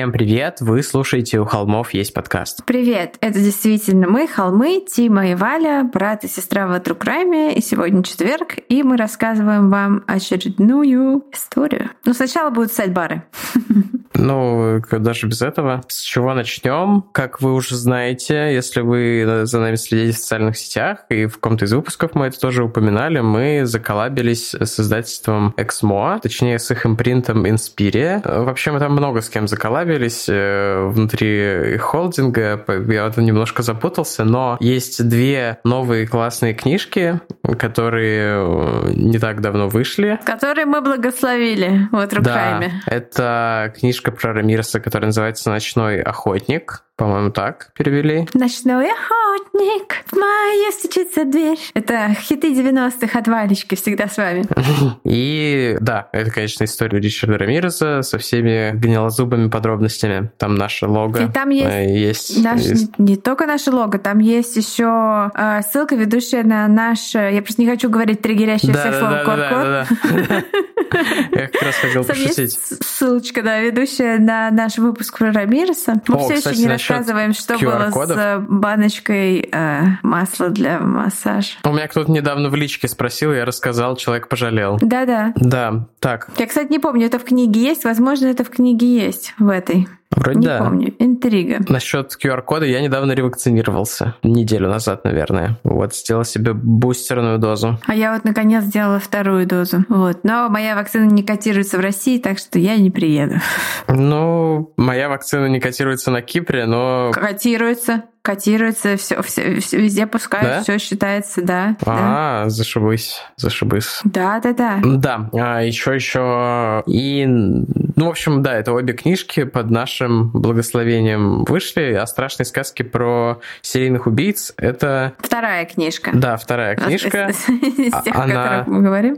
Всем привет! Вы слушаете «У холмов есть подкаст». Привет! Это действительно мы, холмы, Тима и Валя, брат и сестра в Crime, и сегодня четверг, и мы рассказываем вам очередную историю. Но сначала будут сайт-бары. Ну, даже без этого. С чего начнем? Как вы уже знаете, если вы за нами следите в социальных сетях, и в каком-то из выпусков мы это тоже упоминали, мы заколабились с издательством Exmo, точнее с их импринтом Inspiria. Вообще мы там много с кем заколабились э, внутри холдинга, я вот немножко запутался, но есть две новые классные книжки, которые э, не так давно вышли. Которые мы благословили вот руками. Да, это книжка про Рамиреса, которая называется «Ночной охотник». По-моему, так перевели. Ночной охотник, в мае стучится дверь. Это хиты 90-х от Валечки всегда с вами. И да, это, конечно, история Ричарда Рамиреса со всеми гнилозубыми подробностями. Там наше лого. И там есть, э, есть, наш, есть... Не, не только наше лого, там есть еще э, ссылка, ведущая на наш... Я просто не хочу говорить триггерящее да, всех слов да, да, да, Я как раз хотел пошутить. Ссылочка, да, ведущая на наш выпуск про Рамиреса. Мы все еще не рассказываем, что было с э, баночкой э, масла для массажа. У меня кто-то недавно в личке спросил, я рассказал, человек пожалел. Да-да. Да, так. Я, кстати, не помню, это в книге есть. Возможно, это в книге есть, в этой. Вроде не да. помню. Интрига. Насчет QR-кода я недавно ревакцинировался. Неделю назад, наверное. Вот, сделал себе бустерную дозу. А я вот наконец сделала вторую дозу. Вот. Но моя вакцина не котируется в России, так что я не приеду. Ну, моя вакцина не котируется на Кипре, но... Котируется котируется, все, все, все везде пускают, да? все считается, да. А, да. зашибись, зашибись. Да, да, да. Да, а еще еще и, ну, в общем, да, это обе книжки под нашим благословением вышли. А страшные сказки про серийных убийц это вторая книжка. Да, вторая книжка. Из тех, о которых мы говорим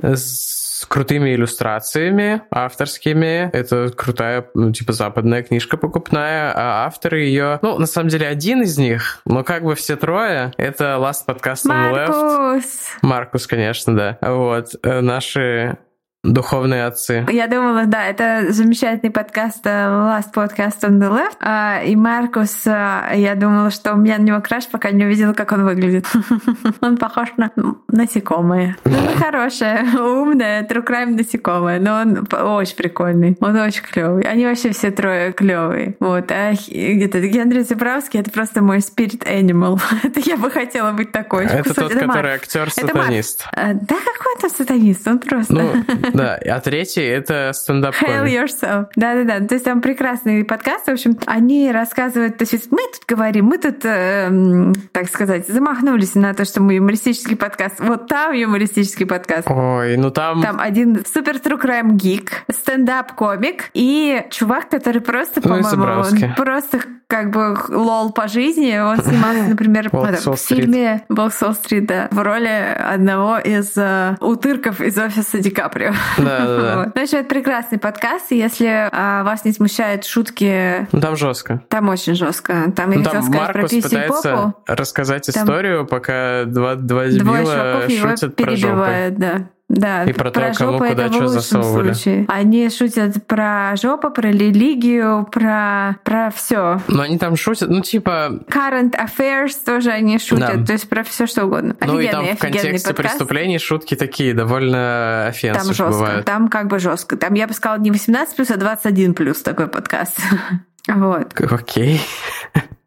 с крутыми иллюстрациями авторскими. Это крутая, ну, типа, западная книжка покупная, а авторы ее... Ну, на самом деле, один из них, но как бы все трое, это Last Podcast on Маркус. Left. Маркус, конечно, да. Вот. Э, наши Духовные отцы. Я думала, да, это замечательный подкаст э, Last Podcast on the Left. А, и Маркус, э, я думала, что у меня на него краш, пока не увидела, как он выглядит. Он похож на насекомое. Ну, хорошее, умное, true crime насекомое, но он очень прикольный. Он очень клевый. Они вообще все трое клевые. Вот. А где-то Генри Зебравский это просто мой spirit animal. это я бы хотела быть такой. Это тот, который актер-сатанист. Э, да, какой то сатанист? Он просто... Да, а третий — это стендап Hail yourself. Да-да-да, то есть там прекрасные подкасты, в общем, они рассказывают, то есть мы тут говорим, мы тут, э, так сказать, замахнулись на то, что мы юмористический подкаст. Вот там юмористический подкаст. Ой, ну там... Там один супер true crime гик, стендап-комик и чувак, который просто, ну, по-моему, просто как бы лол по жизни. Он снимался, например, в фильме «Волк Солл-стрит», да, в роли одного из uh, утырков из офиса Ди Каприо. Да, да. Ну, это прекрасный подкаст, и если а, вас не смущают шутки... Ну, там жестко. Там очень жестко. Там, я ну, там сказать, Маркус про пытается попу. рассказать историю, пока два, дебила шутят про жопу. да. Да, и про, про то, кому куда что засовывали. Случае. Они шутят про жопу, про религию, про, про все. Но они там шутят, ну типа... Current affairs тоже они шутят, да. то есть про все что угодно. Ну и там в контексте подкаст. преступлений шутки такие довольно offensive Там жестко, бывают. там как бы жестко. Там, я бы сказала, не 18+, а 21+, такой подкаст. вот. Окей.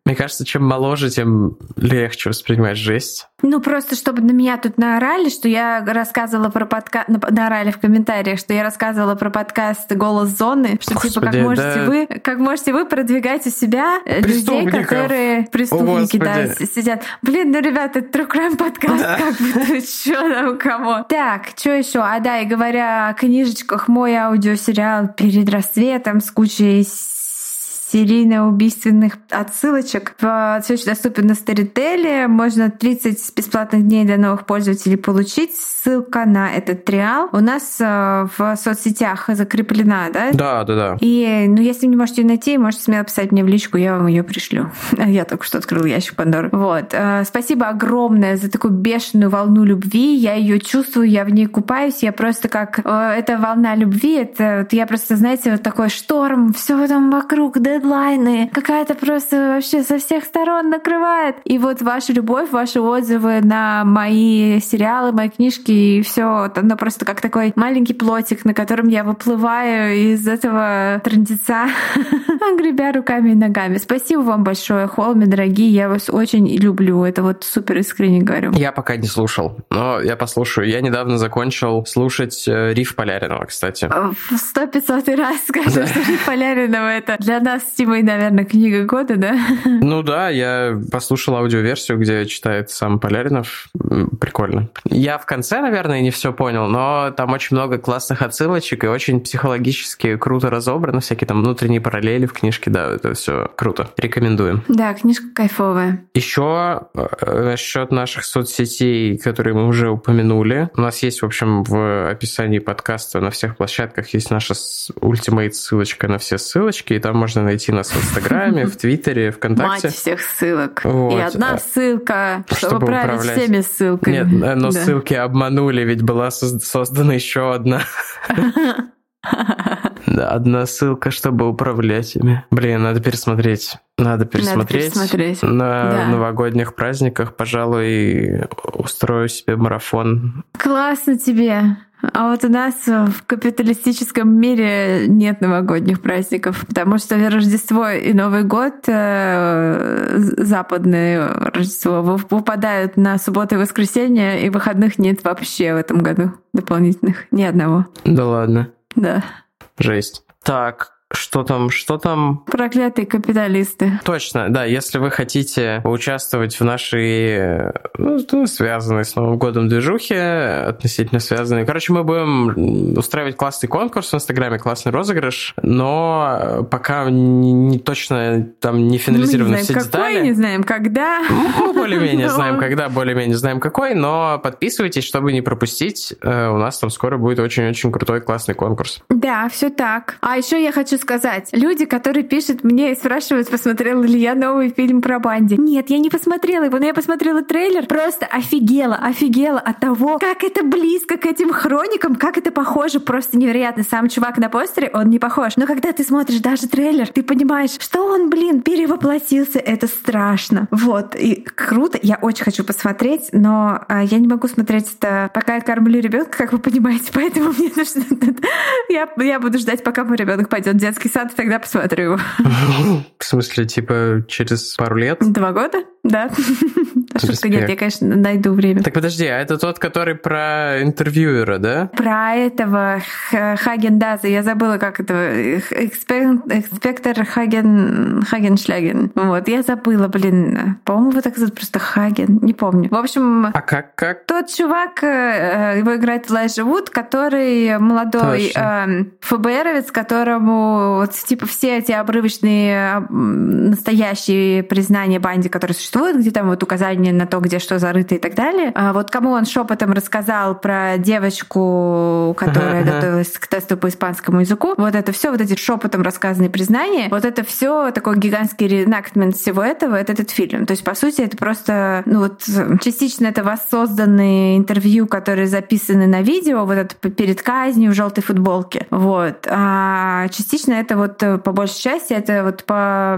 Мне кажется, чем моложе, тем легче воспринимать жесть. Ну, просто чтобы на меня тут наорали, что я рассказывала про подкаст... Наорали в комментариях, что я рассказывала про подкаст «Голос зоны», что Господи, типа как можете, да. вы, как можете вы продвигать у себя людей, которые... Преступники, да, сидят. Блин, ну, ребята, это True Crime подкаст, да. как бы тут что там кого. Так, что еще? А да, и говоря о книжечках, мой аудиосериал «Перед рассветом» с кучей серийно-убийственных отсылочек. Все очень доступен на Старителе. Можно 30 бесплатных дней для новых пользователей получить. Ссылка на этот триал у нас э, в соцсетях закреплена, да? Да, да, да. И, ну, если не можете ее найти, можете смело писать мне в личку, я вам ее пришлю. Я только что открыла ящик Пандоры. Вот. Э, спасибо огромное за такую бешеную волну любви. Я ее чувствую, я в ней купаюсь. Я просто как... Э, эта волна любви, это я просто, знаете, вот такой шторм, все там вокруг, да дедлайны, какая-то просто вообще со всех сторон накрывает. И вот ваша любовь, ваши отзывы на мои сериалы, мои книжки и все, оно просто как такой маленький плотик, на котором я выплываю из этого трандеца, гребя руками и ногами. Спасибо вам большое, Холми, дорогие, я вас очень люблю. Это вот супер искренне говорю. Я пока не слушал, но я послушаю. Я недавно закончил слушать э, Риф Поляринова, кстати. В сто пятьсотый раз скажу, что Риф Поляринова это для нас Тимой, наверное, книга года, да? Ну да, я послушал аудиоверсию, где читает сам Поляринов. Прикольно. Я в конце, наверное, не все понял, но там очень много классных отсылочек и очень психологически круто разобрано, всякие там внутренние параллели в книжке, да, это все круто. Рекомендуем. Да, книжка кайфовая. Еще э, насчет наших соцсетей, которые мы уже упомянули. У нас есть, в общем, в описании подкаста на всех площадках есть наша ультимейт ссылочка на все ссылочки, и там можно найти нас в Инстаграме, в Твиттере, ВКонтакте. Мать всех ссылок. Вот. И одна ссылка, чтобы, чтобы править управлять. всеми ссылками. Нет, э, но да. ссылки обманули, ведь была создана еще одна. Да, одна ссылка, чтобы управлять ими. Блин, надо пересмотреть. Надо пересмотреть. Надо пересмотреть. На да. новогодних праздниках, пожалуй, устрою себе марафон. Классно тебе. А вот у нас в капиталистическом мире нет новогодних праздников, потому что Рождество и Новый год, э, западное Рождество, выпадают на субботу и воскресенье, и выходных нет вообще в этом году дополнительных, ни одного. Да ладно. Да. Жесть. Так, что там, что там? Проклятые капиталисты. Точно, да. Если вы хотите участвовать в нашей, ну, ну связанной с Новым годом движухе, относительно связанной. Короче, мы будем устраивать классный конкурс в Инстаграме, классный розыгрыш, но пока не, не точно там не финализированы все какой, детали. не знаем, когда. Мы более-менее знаем, когда, более-менее знаем, какой, но подписывайтесь, чтобы не пропустить. Э, у нас там скоро будет очень-очень крутой классный конкурс. Да, все так. А еще я хочу сказать. Люди, которые пишут мне и спрашивают, посмотрела ли я новый фильм про Банди. Нет, я не посмотрела его, но я посмотрела трейлер. Просто офигела, офигела от того, как это близко к этим хроникам, как это похоже. Просто невероятно. Сам чувак на постере, он не похож. Но когда ты смотришь даже трейлер, ты понимаешь, что он, блин, перевоплотился. Это страшно. Вот. И круто. Я очень хочу посмотреть, но а, я не могу смотреть это, пока я кормлю ребенка, как вы понимаете. Поэтому мне нужно... я, я буду ждать, пока мой ребенок пойдет в детский сад, и тогда посмотрю. В смысле, типа, через пару лет? Два года, да. Шутка нет, я, конечно, найду время. Так подожди, а это тот, который про интервьюера, да? Про этого Хаген Даза. Я забыла, как это. Экспектор Хаген Хаген Вот, я забыла, блин. По-моему, его так зовут просто Хаген. Не помню. В общем... А как? как? Тот чувак, э, его играет Элайджа Вуд, который молодой э, ФБРовец, которому вот, типа все эти обрывочные настоящие признания банди, которые существуют, где там вот указания на то, где что зарыто и так далее. А вот кому он шепотом рассказал про девочку, которая готовилась к тесту по испанскому языку, вот это все, вот эти шепотом рассказанные признания, вот это все такой гигантский ренактмент всего этого, это этот фильм. То есть, по сути, это просто, ну вот, частично это воссозданные интервью, которые записаны на видео, вот это перед казнью в желтой футболке. Вот. А частично это вот по большей части это вот по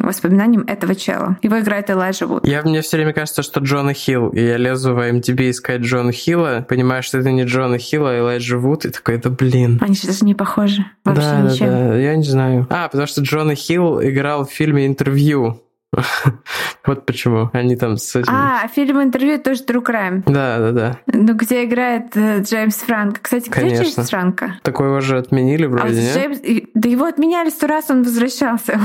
воспоминаниям этого чела. Его играет Элайджа Вуд. Я, мне все время кажется, что Джона Хилл, и я лезу в IMDb искать Джона Хилла, понимаю, что это не Джона Хилла, а Элайджа Вуд, и такой, это блин. Они же даже не похожи. Вообще да, ничем. Да, да, я не знаю. А, потому что Джона Хилл играл в фильме «Интервью», Вот почему. Они там с этим... А, фильм интервью тоже True Crime. Да, да, да. Ну, где играет э, Джеймс Франк. Кстати, где. Джеймс Франко? Такое уже отменили А вроде, нет? Да его отменяли сто раз, он возвращался.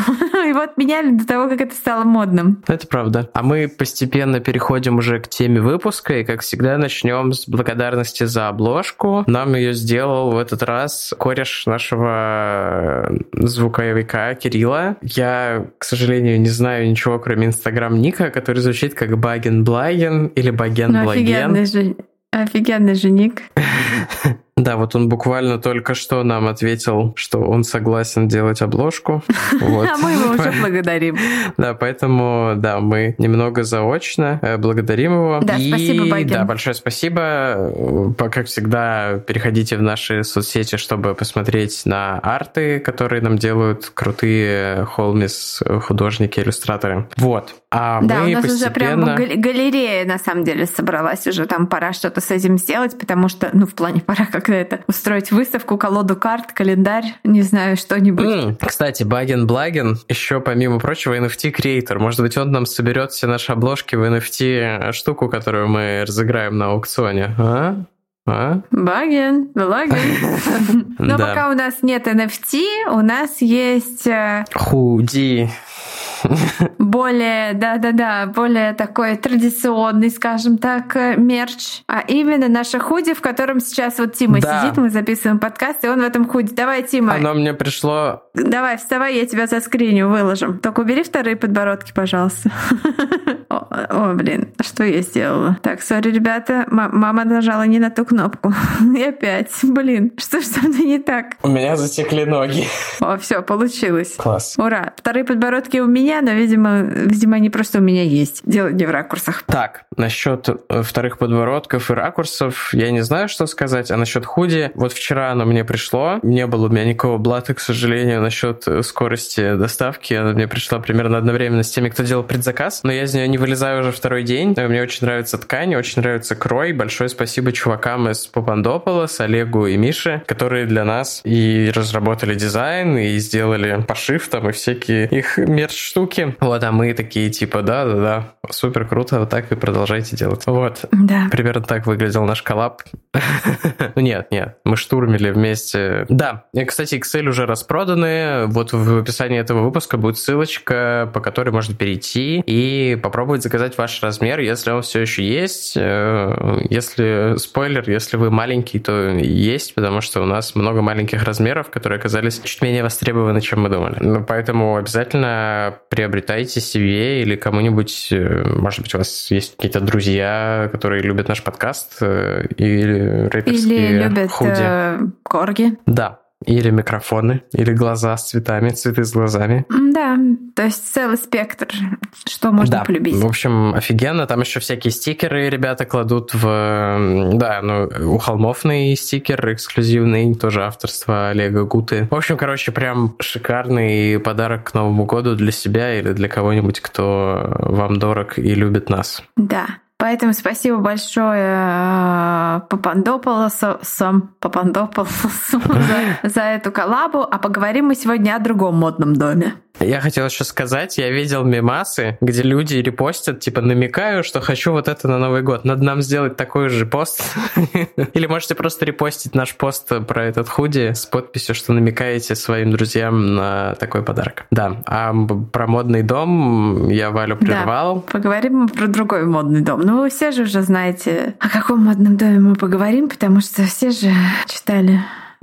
Его отменяли до того, как это стало модным. Это правда. А мы постепенно переходим уже к теме выпуска, и, как всегда, начнем с благодарности за обложку. Нам ее сделал в этот раз кореш нашего звуковика Кирилла. Я, к сожалению, не знаю ничего, кроме инстаграм-ника, который звучит как Баген Благен или Баген Ну, Благен. офигенный же... Офигенный же ник. Да, вот он буквально только что нам ответил, что он согласен делать обложку. Вот. А мы его уже благодарим. Да, поэтому, да, мы немного заочно э, благодарим его. Да, И, спасибо, Багин. Да, большое спасибо. Как всегда, переходите в наши соцсети, чтобы посмотреть на арты, которые нам делают крутые холмис художники, иллюстраторы. Вот. А Да, мы у нас уже прям постепенно... гал- галерея, на самом деле, собралась уже. Там пора что-то с этим сделать, потому что, ну, в плане пора как-то это, устроить выставку, колоду карт, календарь, не знаю, что-нибудь. М, Кстати, Баген Благен еще, помимо прочего, NFT-креатор. Может быть, он нам соберет все наши обложки в NFT-штуку, которую мы разыграем на аукционе. А? А? Баген, Баген. Но Да. пока у нас нет NFT, у нас есть э, Худи. Более, да-да-да, более такой традиционный, скажем так, э, мерч. А именно наша худи, в котором сейчас вот Тима Да. сидит, мы записываем подкаст, и он в этом худи. Давай, Тима, Оно мне пришло... давай, вставай, я тебя за скриню выложим. Только убери вторые подбородки, пожалуйста. О, блин, что я сделала? Так, сори, ребята, ма- мама нажала не на ту кнопку. И опять, блин, что ж со мной не так? У меня затекли ноги. О, все, получилось. Класс. Ура! Вторые подбородки у меня, но, видимо, видимо, они просто у меня есть. Дело не в ракурсах. Так, насчет э, вторых подбородков и ракурсов, я не знаю, что сказать. А насчет худи, вот вчера оно мне пришло. Не было у меня никакого блата, к сожалению, насчет э, скорости доставки. Она мне пришла примерно одновременно с теми, кто делал предзаказ. Но я из нее не вылезаю уже второй день. Э, Мне очень нравится ткань, очень нравится крой. Большое спасибо чувакам из Папандополос, Олегу и Мише, которые для нас и разработали дизайн, и сделали пошив там, и всякие их мерч-штуки. Вот, а мы такие типа, да-да-да, супер круто, вот так и продолжайте делать. Вот. Да. Примерно так выглядел наш коллаб. Ну нет, нет, мы штурмили вместе. Да, и, кстати, Excel уже распроданы. Вот в описании этого выпуска будет ссылочка, по которой можно перейти и попробовать заказать ваш размер, если он все еще есть. Э, Если, спойлер, если вы маленький, то есть, потому что у нас много маленьких размеров, которые оказались чуть менее востребованы, чем мы думали. Ну, поэтому обязательно приобретайте себе или кому-нибудь, э, может быть, у вас есть какие-то друзья, которые любят наш подкаст, э, или рэперские Или любят худи. э, корги. Да. Или микрофоны, или глаза с цветами, цветы с глазами. Да, то есть целый спектр, что можно да. полюбить. В общем, офигенно. Там еще всякие стикеры ребята кладут в... Да, ну, у холмовный стикер эксклюзивный, тоже авторство Олега Гуты. В общем, короче, прям шикарный подарок к Новому году для себя или для кого-нибудь, кто вам дорог и любит нас. Да. Поэтому спасибо большое э, Папандополосу, сам Папандополосу за, за эту коллабу. А поговорим мы сегодня о другом модном доме. Я хотел еще сказать, я видел мемасы, где люди репостят, типа, намекаю, что хочу вот это на Новый год. Надо нам сделать такой же пост. Или можете просто репостить наш пост про этот худи с подписью, что намекаете своим друзьям на такой подарок. Да, а про модный дом я Валю Да. прервал. Поговорим про другой модный дом. Ну, вы все же уже знаете, о каком модном доме мы поговорим, потому что все же читали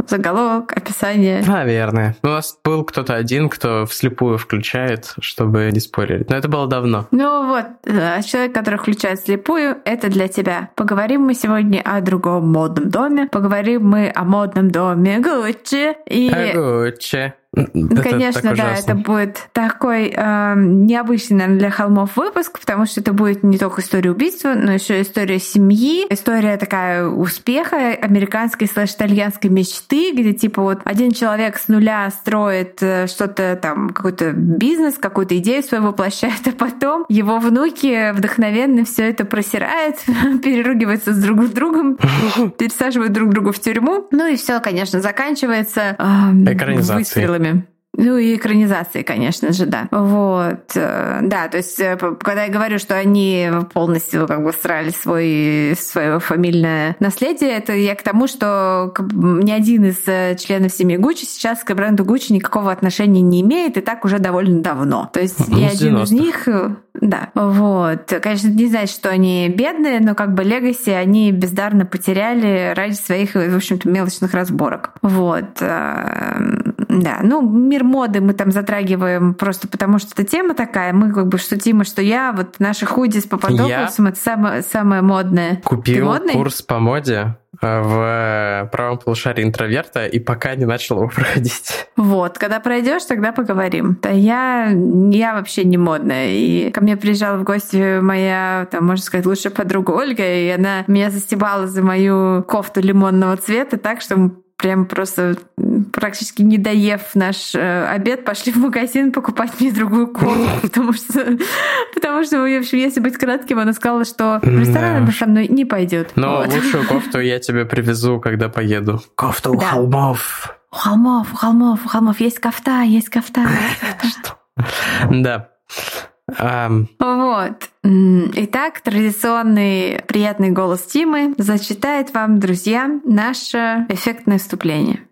заголовок, описание. Наверное. У нас был кто-то один, кто вслепую включает, чтобы не спойлерить. Но это было давно. Ну вот, э, человек, который включает слепую, это для тебя. Поговорим мы сегодня о другом модном доме. Поговорим мы о модном доме Гуччи. И Агуччи. Это Конечно, да, ужасно. это будет такой э, необычный, наверное, для холмов выпуск, потому что это будет не только история убийства, но еще история семьи, история такая успеха американской слэш-итальянской мечты, где типа вот один человек с нуля строит э, что-то там, какой-то бизнес, какую-то идею свою воплощает, а потом его внуки вдохновенно все это просирают, переругиваются с друг с другом, пересаживают друг друга в тюрьму. Ну и все, конечно, заканчивается Экранизацией. Выстрелами. Ну и экранизации, конечно же, да. Вот, э, да, то есть, э, когда я говорю, что они полностью как бы срали свой, свое фамильное наследие, это я к тому, что ни один из э, членов семьи Гуччи сейчас к бренду Гуччи никакого отношения не имеет, и так уже довольно давно. То есть ну, ни один из них да, вот. Конечно, не значит, что они бедные, но как бы легаси они бездарно потеряли ради своих, в общем-то, мелочных разборок. Вот. Да, ну, мир моды мы там затрагиваем просто потому, что это тема такая. Мы как бы шутим, что я, вот наши худи с Пападополосом, это самое, самое модное. Купил курс по моде э, в правом полушарии интроверта и пока не начал его проходить. Вот, когда пройдешь, тогда поговорим. Да я, я вообще не модная. И ко мне приезжала в гости моя, там, можно сказать, лучшая подруга Ольга, и она меня застебала за мою кофту лимонного цвета так, что прям просто практически не доев наш э, обед, пошли в магазин покупать мне другую кофту, потому что, потому что, в общем, если быть кратким, она сказала, что в ресторан да. со мной не пойдет. Но вот. лучшую кофту я тебе привезу, когда поеду. Кофту у да. холмов. У холмов, у холмов, у холмов есть кофта, есть кофта. Да. Um... Вот. Итак, традиционный приятный голос Тимы зачитает вам, друзья, наше эффектное вступление.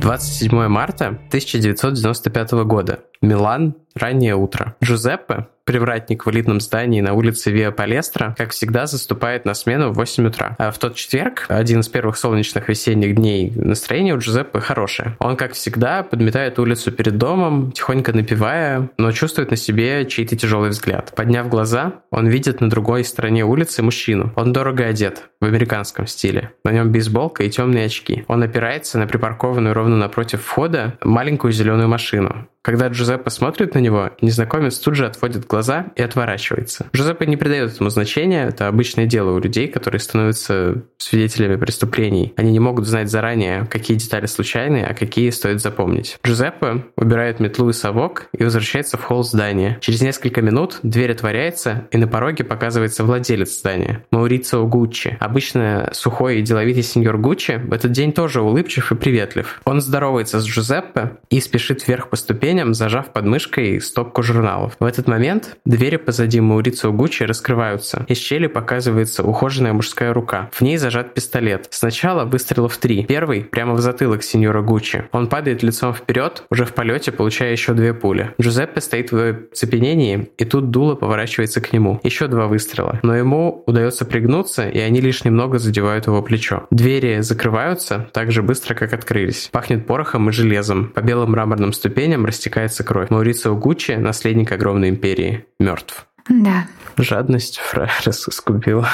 27 марта 1995 года. Милан, раннее утро. Джузеппе, привратник в элитном здании на улице Виа Палестра, как всегда, заступает на смену в 8 утра. А в тот четверг, один из первых солнечных весенних дней, настроение у Джузеппе хорошее. Он, как всегда, подметает улицу перед домом, тихонько напевая, но чувствует на себе чей-то тяжелый взгляд. Подняв глаза, он видит на другой стороне улицы мужчину. Он дорого одет, в американском стиле. На нем бейсболка и темные очки. Он опирается на припаркованную ровно напротив входа маленькую зеленую машину. Когда Джузеппе смотрит на него, незнакомец тут же отводит глаза и отворачивается. Джузеппе не придает этому значения, это обычное дело у людей, которые становятся свидетелями преступлений. Они не могут знать заранее, какие детали случайные, а какие стоит запомнить. Джузеппе убирает метлу и совок и возвращается в холл здания. Через несколько минут дверь отворяется, и на пороге показывается владелец здания, Маурицио Гуччи. Обычно сухой и деловитый сеньор Гуччи в этот день тоже улыбчив и приветлив. Он здоровается с Джузеппе и спешит вверх по ступеням ступеням, зажав под мышкой стопку журналов. В этот момент двери позади Маурицио Гуччи раскрываются. Из щели показывается ухоженная мужская рука. В ней зажат пистолет. Сначала выстрелов три. Первый прямо в затылок сеньора Гуччи. Он падает лицом вперед, уже в полете получая еще две пули. Джузеппе стоит в цепенении, и тут дуло поворачивается к нему. Еще два выстрела. Но ему удается пригнуться, и они лишь немного задевают его плечо. Двери закрываются так же быстро, как открылись. Пахнет порохом и железом. По белым мраморным ступеням растекается кровь. Маурицио Гуччи, наследник огромной империи, мертв. Да. Жадность фраера скупила.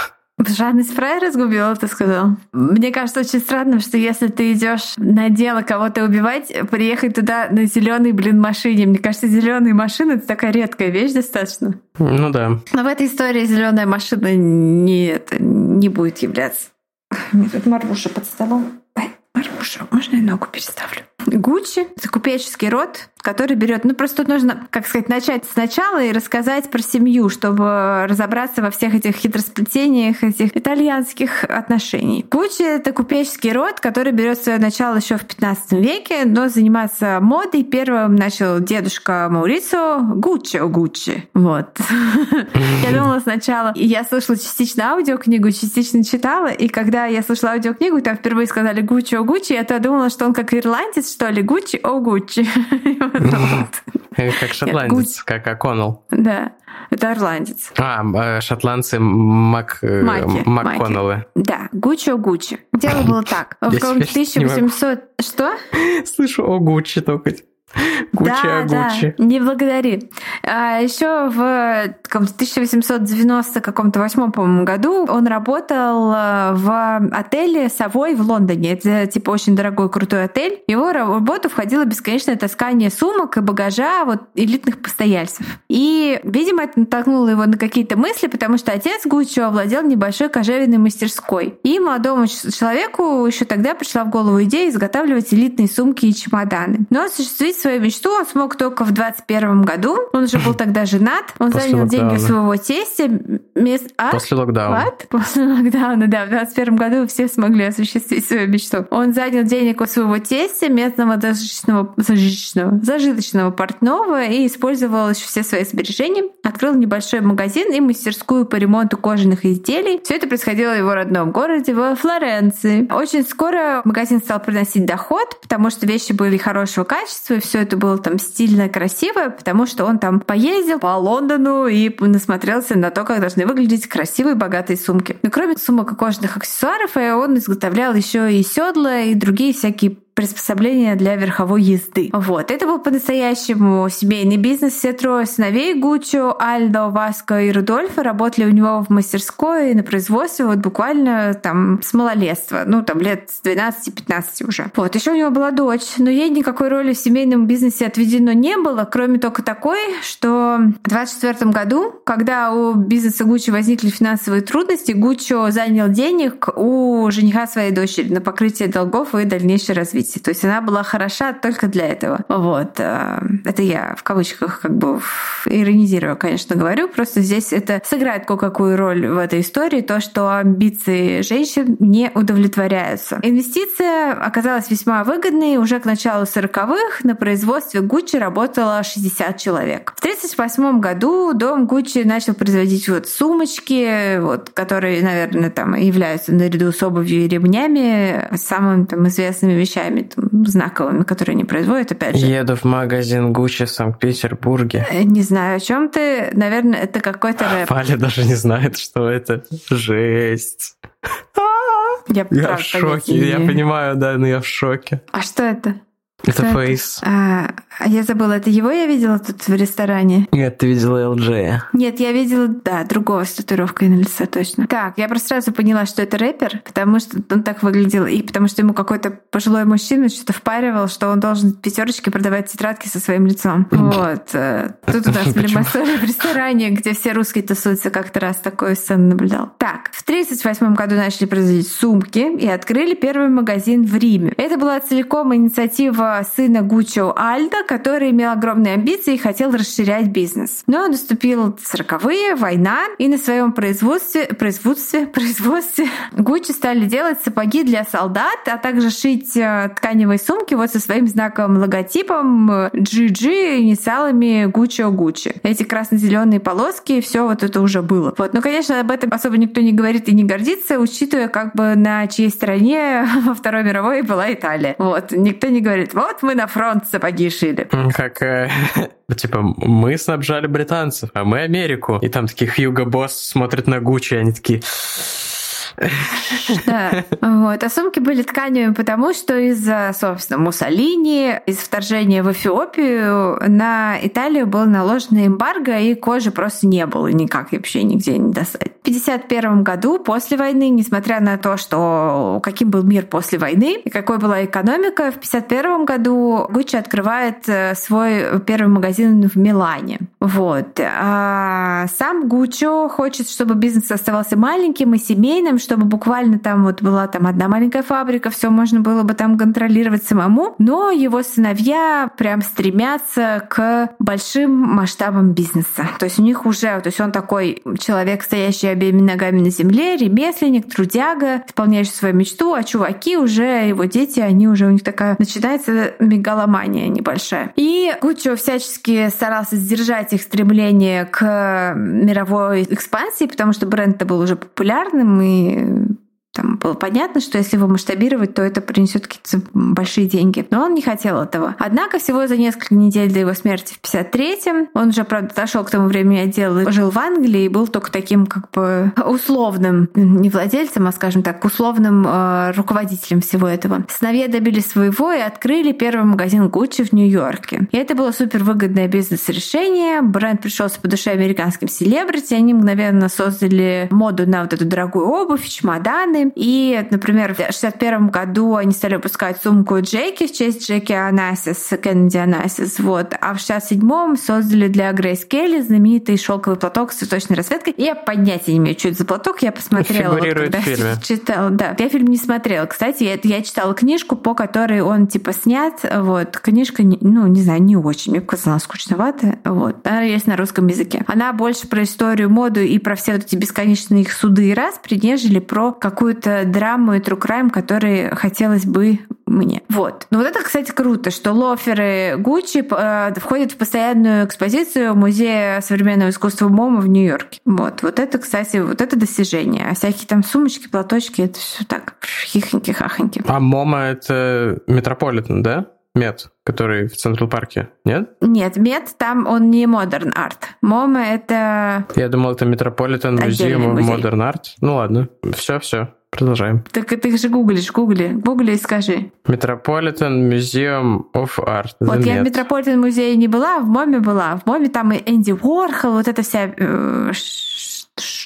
Жадность фраера сгубила, ты сказал. Мне кажется очень странным, что если ты идешь на дело кого-то убивать, приехать туда на зеленой, блин, машине. Мне кажется, зеленые машины это такая редкая вещь достаточно. Ну да. Но в этой истории зеленая машина не, это, не будет являться. Мне тут Марбуша под столом. Марбуша, можно я ногу переставлю? Гуччи — это купеческий род, который берет. Ну, просто тут нужно, как сказать, начать сначала и рассказать про семью, чтобы разобраться во всех этих хитросплетениях, этих итальянских отношений. Гуччи — это купеческий род, который берет свое начало еще в 15 веке, но заниматься модой первым начал дедушка Маурицио Гуччи Гуччи. Вот. Я думала сначала, я слышала частично аудиокнигу, частично читала, и когда я слышала аудиокнигу, там впервые сказали Гуччи Гуччи, я то думала, что он как ирландец, что ли, Гуччи о Гуччи. Как шотландец, как О'Коннелл. Да. Это ирландец. А, э, шотландцы Мак... Э, МакКоннеллы. Да, Гуччи о Гуччи. Дело было так. В 1800... Что? Слышу о Гуччи только. Гуччи, да, Гуччи. Да, не благодари. А еще в 1890 каком-то восьмом, по-моему, году он работал э, в отеле Совой в Лондоне. Это типа очень дорогой, крутой отель. В его работу входило бесконечное таскание сумок и багажа вот элитных постояльцев. И, видимо, это натолкнуло его на какие-то мысли, потому что отец Гуччо владел небольшой кожевенной мастерской. И молодому человеку еще тогда пришла в голову идея изготавливать элитные сумки и чемоданы. Но осуществить свою мечту он смог только в 21 году. Он уже был тогда женат. Он После занял локдауна. деньги своего тестя. Мест... А? После локдауна. What? После локдауна, да. В 21 году все смогли осуществить свою мечту. Он занял денег у своего тестя, местного зажиточного, зажиточного, зажиточного портного и использовал еще все свои сбережения. Открыл небольшой магазин и мастерскую по ремонту кожаных изделий. Все это происходило в его родном городе, во Флоренции. Очень скоро магазин стал приносить доход, потому что вещи были хорошего качества, и все это было там стильно, красиво, потому что он там поездил по Лондону и насмотрелся на то, как должны выглядеть красивые, богатые сумки. Но кроме сумок и кожаных аксессуаров, э, он изготовлял еще и седла и другие всякие приспособления для верховой езды. Вот. Это был по-настоящему семейный бизнес. Все трое сыновей Гуччо, Альдо, Васко и Рудольфа работали у него в мастерской на производстве вот буквально там с малолетства. Ну, там лет с 12-15 уже. Вот. Еще у него была дочь, но ей никакой роли в семейном бизнесе отведено не было, кроме только такой, что в 24 году, когда у бизнеса Гуччо возникли финансовые трудности, Гуччо занял денег у жениха своей дочери на покрытие долгов и дальнейшее развитие. То есть она была хороша только для этого. Вот. э, Это я в кавычках как бы иронизирую, конечно, говорю. Просто здесь это сыграет кое-какую роль в этой истории, то, что амбиции женщин не удовлетворяются. Инвестиция оказалась весьма выгодной. Уже к началу 40-х на производстве Гуччи работало 60 человек. В 1938 году дом Гуччи начал производить вот сумочки, вот, которые, наверное, там являются наряду с обувью и ремнями самыми там, известными вещами там, знаковыми, которые они производят, опять же. Еду в магазин Гуччи в Санкт-Петербурге. Э, Не знаю, о чем ты. Наверное, это какой-то рэп. Валя даже не знает, что это. Жесть. Я, Я в шоке. понятия Я понимаю, да, но я в шоке. А что это? Это фейс. А, а я забыла, это его я видела тут в ресторане? Нет, ты видела LJ. Нет, я видела, да, другого с татуировкой на лице точно. Так, я просто сразу поняла, что это рэпер, потому что он так выглядел, и потому что ему какой-то пожилой мужчина что-то впаривал, что он должен в пятерочке продавать тетрадки со своим лицом. Вот. э, Тут у нас были Почему? история в ресторане, где все русские тусуются, как-то раз такую сцену наблюдал. Так, в 1938 году начали производить сумки и открыли первый магазин в Риме. Это была целиком инициатива сына Гуччо Альда, который имел огромные амбиции и хотел расширять бизнес. Но наступил 40-е, война, и на своем производстве, производстве, производстве Гуччи стали делать сапоги для солдат, а также шить э, тканевые сумки вот со своим знаковым логотипом GG инициалами Гуччо Гуччи. Эти красно-зеленые полоски, все вот это уже было. Вот. Но, конечно, об этом особо никто не говорит и не гордится, учитывая, как бы на чьей стороне во Второй мировой была Италия. Вот. Никто не говорит, вот мы на фронт сапоги шили. Как, э, типа, мы снабжали британцев, а мы Америку. И там такие Хьюго Босс смотрят на Гуччи, они такие... Да. Вот. А сумки были тканевыми, потому что из-за, собственно, Муссолини, из вторжения в Эфиопию на Италию был наложено эмбарго, и кожи просто не было никак вообще нигде не достать. В 1951 году, после войны, несмотря на то, что каким был мир после войны и какой была экономика, в 1951 году Гуччи открывает э, свой первый магазин в Милане. Вот. А сам Гуччо хочет, чтобы бизнес оставался маленьким и семейным, чтобы буквально там вот была там одна маленькая фабрика, все можно было бы там контролировать самому. Но его сыновья прям стремятся к большим масштабам бизнеса. То есть у них уже, то есть он такой человек, стоящий обеими ногами на земле, ремесленник, трудяга, исполняющий свою мечту, а чуваки уже, его дети, они уже, у них такая начинается мегаломания небольшая. И Гуччо всячески старался сдержать их стремление к мировой экспансии, потому что бренд-то был уже популярным, и eh, там было понятно, что если его масштабировать, то это принесет какие-то большие деньги. Но он не хотел этого. Однако всего за несколько недель до его смерти в 53-м, он уже, правда, дошел к тому времени отдела, жил в Англии и был только таким как бы условным, не владельцем, а, скажем так, условным э, руководителем всего этого. Сыновья добились своего и открыли первый магазин Гуччи в Нью-Йорке. И это было супер выгодное бизнес-решение. Бренд пришелся по душе американским селебрити. Они мгновенно создали моду на вот эту дорогую обувь, чемоданы, И, например, в 61 году они стали выпускать сумку Джеки в честь Джеки Анасис, Кеннеди Анасис. Вот. А в 67-м создали для Грейс Келли знаменитый шелковый платок с цветочной расцветкой. Я понятия не имею, что это за платок. Я посмотрела. Вот, в фильме. Читала, да. Я фильм не смотрела. Кстати, я, я читала книжку, по которой он типа снят. Вот. Книжка, ну, не знаю, не очень. Мне показалась скучноватая. Вот. Она есть на русском языке. Она больше про историю моду и про все вот эти бесконечные их суды и распри, нежели про какую-то драму и true crime, которые хотелось бы мне. Вот. Ну вот это, кстати, круто, что лоферы Гуччи э, входят в постоянную экспозицию Музея современного искусства МОМА в Нью-Йорке. Вот. Вот это, кстати, вот это достижение. А всякие там сумочки, платочки, это все так хихоньки-хахоньки. А MoMA — это Метрополитен, да? Met, который в Central Park е, нет? Нет, Met там он не modern art. MoMA это... Я думал, это Метрополитен музей. Modern Art. Ну ладно, все, все, продолжаем. Так ты же гуглишь, гугли. Гугли и скажи. Metropolitan Museum of Art. The Вот я в. Метрополитен музее не была, а в MoMA была. В MoMA там и Энди Уорхол, вот эта вся э,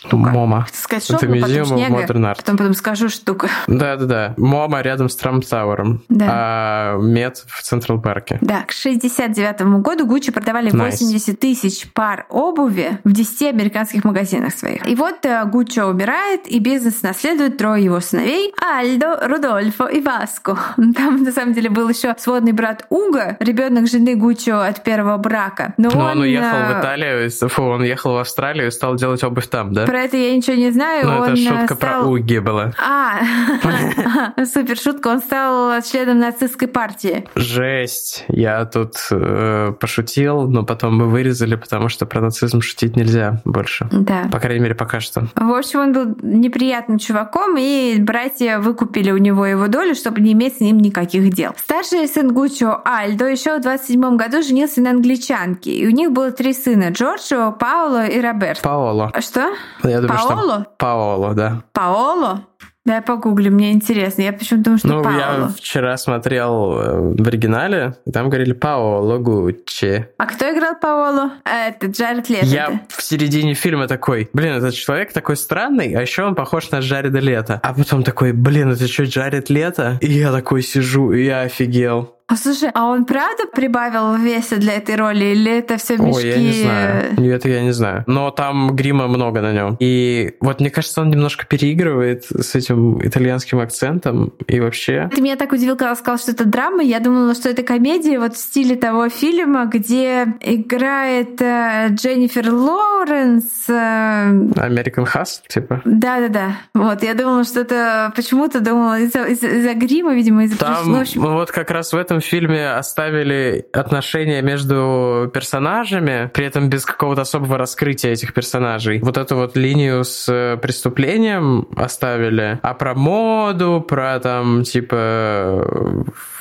штука. MoMA. Сказать Это Museum of шняга, Modern Art. потом, потом скажу штука. Да-да-да. MoMA рядом с Trump Tower ом. Да. А Met в Central Park е. Да, к 69 году Гуччи продавали Nice. 80 тысяч пар обуви в 10 американских магазинах своих. И вот э, Гуччо умирает, и бизнес наследует трое его сыновей Альдо, Рудольфо и Васко. Там, на самом деле, был еще сводный брат Уго, ребенок жены Гуччо от первого брака. Но, Но он уехал э, в Италию, фу, он ехал в Австралию и стал делать обувь там, да? Про это я ничего не знаю. Ну, он это шутка про стал- Уги была. А, супер шутка. Он стал членом нацистской партии. Жесть. Я тут э, пошутил, но потом мы вырезали, потому что про нацизм шутить нельзя больше. Да. По крайней мере, пока что. В общем, он был неприятным чуваком, и братья выкупили у него его долю, чтобы не иметь с ним никаких дел. Старший сын Гуччо Альдо еще в 27 году женился на англичанке, и у них было три сына — Джорджо, Пауло и Роберт. Паоло. Что? Я думаю, что Паоло? там Паоло, да. Паоло? Да, я погуглю, мне интересно. Я почему-то думаю, что Ну, я Паоло. вчера смотрел э, в оригинале, и там говорили Паоло Гуччи. А кто играл Паоло? А, Это Джаред Лето. Я в середине фильма такой, блин, этот человек такой странный, а еще он похож на Джареда Лето. А потом такой, блин, это что, Джаред Лето? И я такой сижу, и я офигел. А слушай, а он правда прибавил веса для этой роли, или это все мешки? Ой, я не знаю. Это я не знаю. Но там грима много на нем. И вот мне кажется, он немножко переигрывает с этим итальянским акцентом. И вообще... Ты меня так удивил, когда сказал, что это драма. Я думала, что это комедия вот в стиле того фильма, где играет э, Дженнифер Лоуренс. э, American Hustle, типа. Да-да-да. Вот, я думала, что это почему-то думала из-за из из-за грима, видимо, из-за Там ну, общем, вот как раз в этом фильме оставили отношения между персонажами, при этом без какого-то особого раскрытия этих персонажей. Вот эту вот линию с э, преступлением оставили, а про моду, про там типа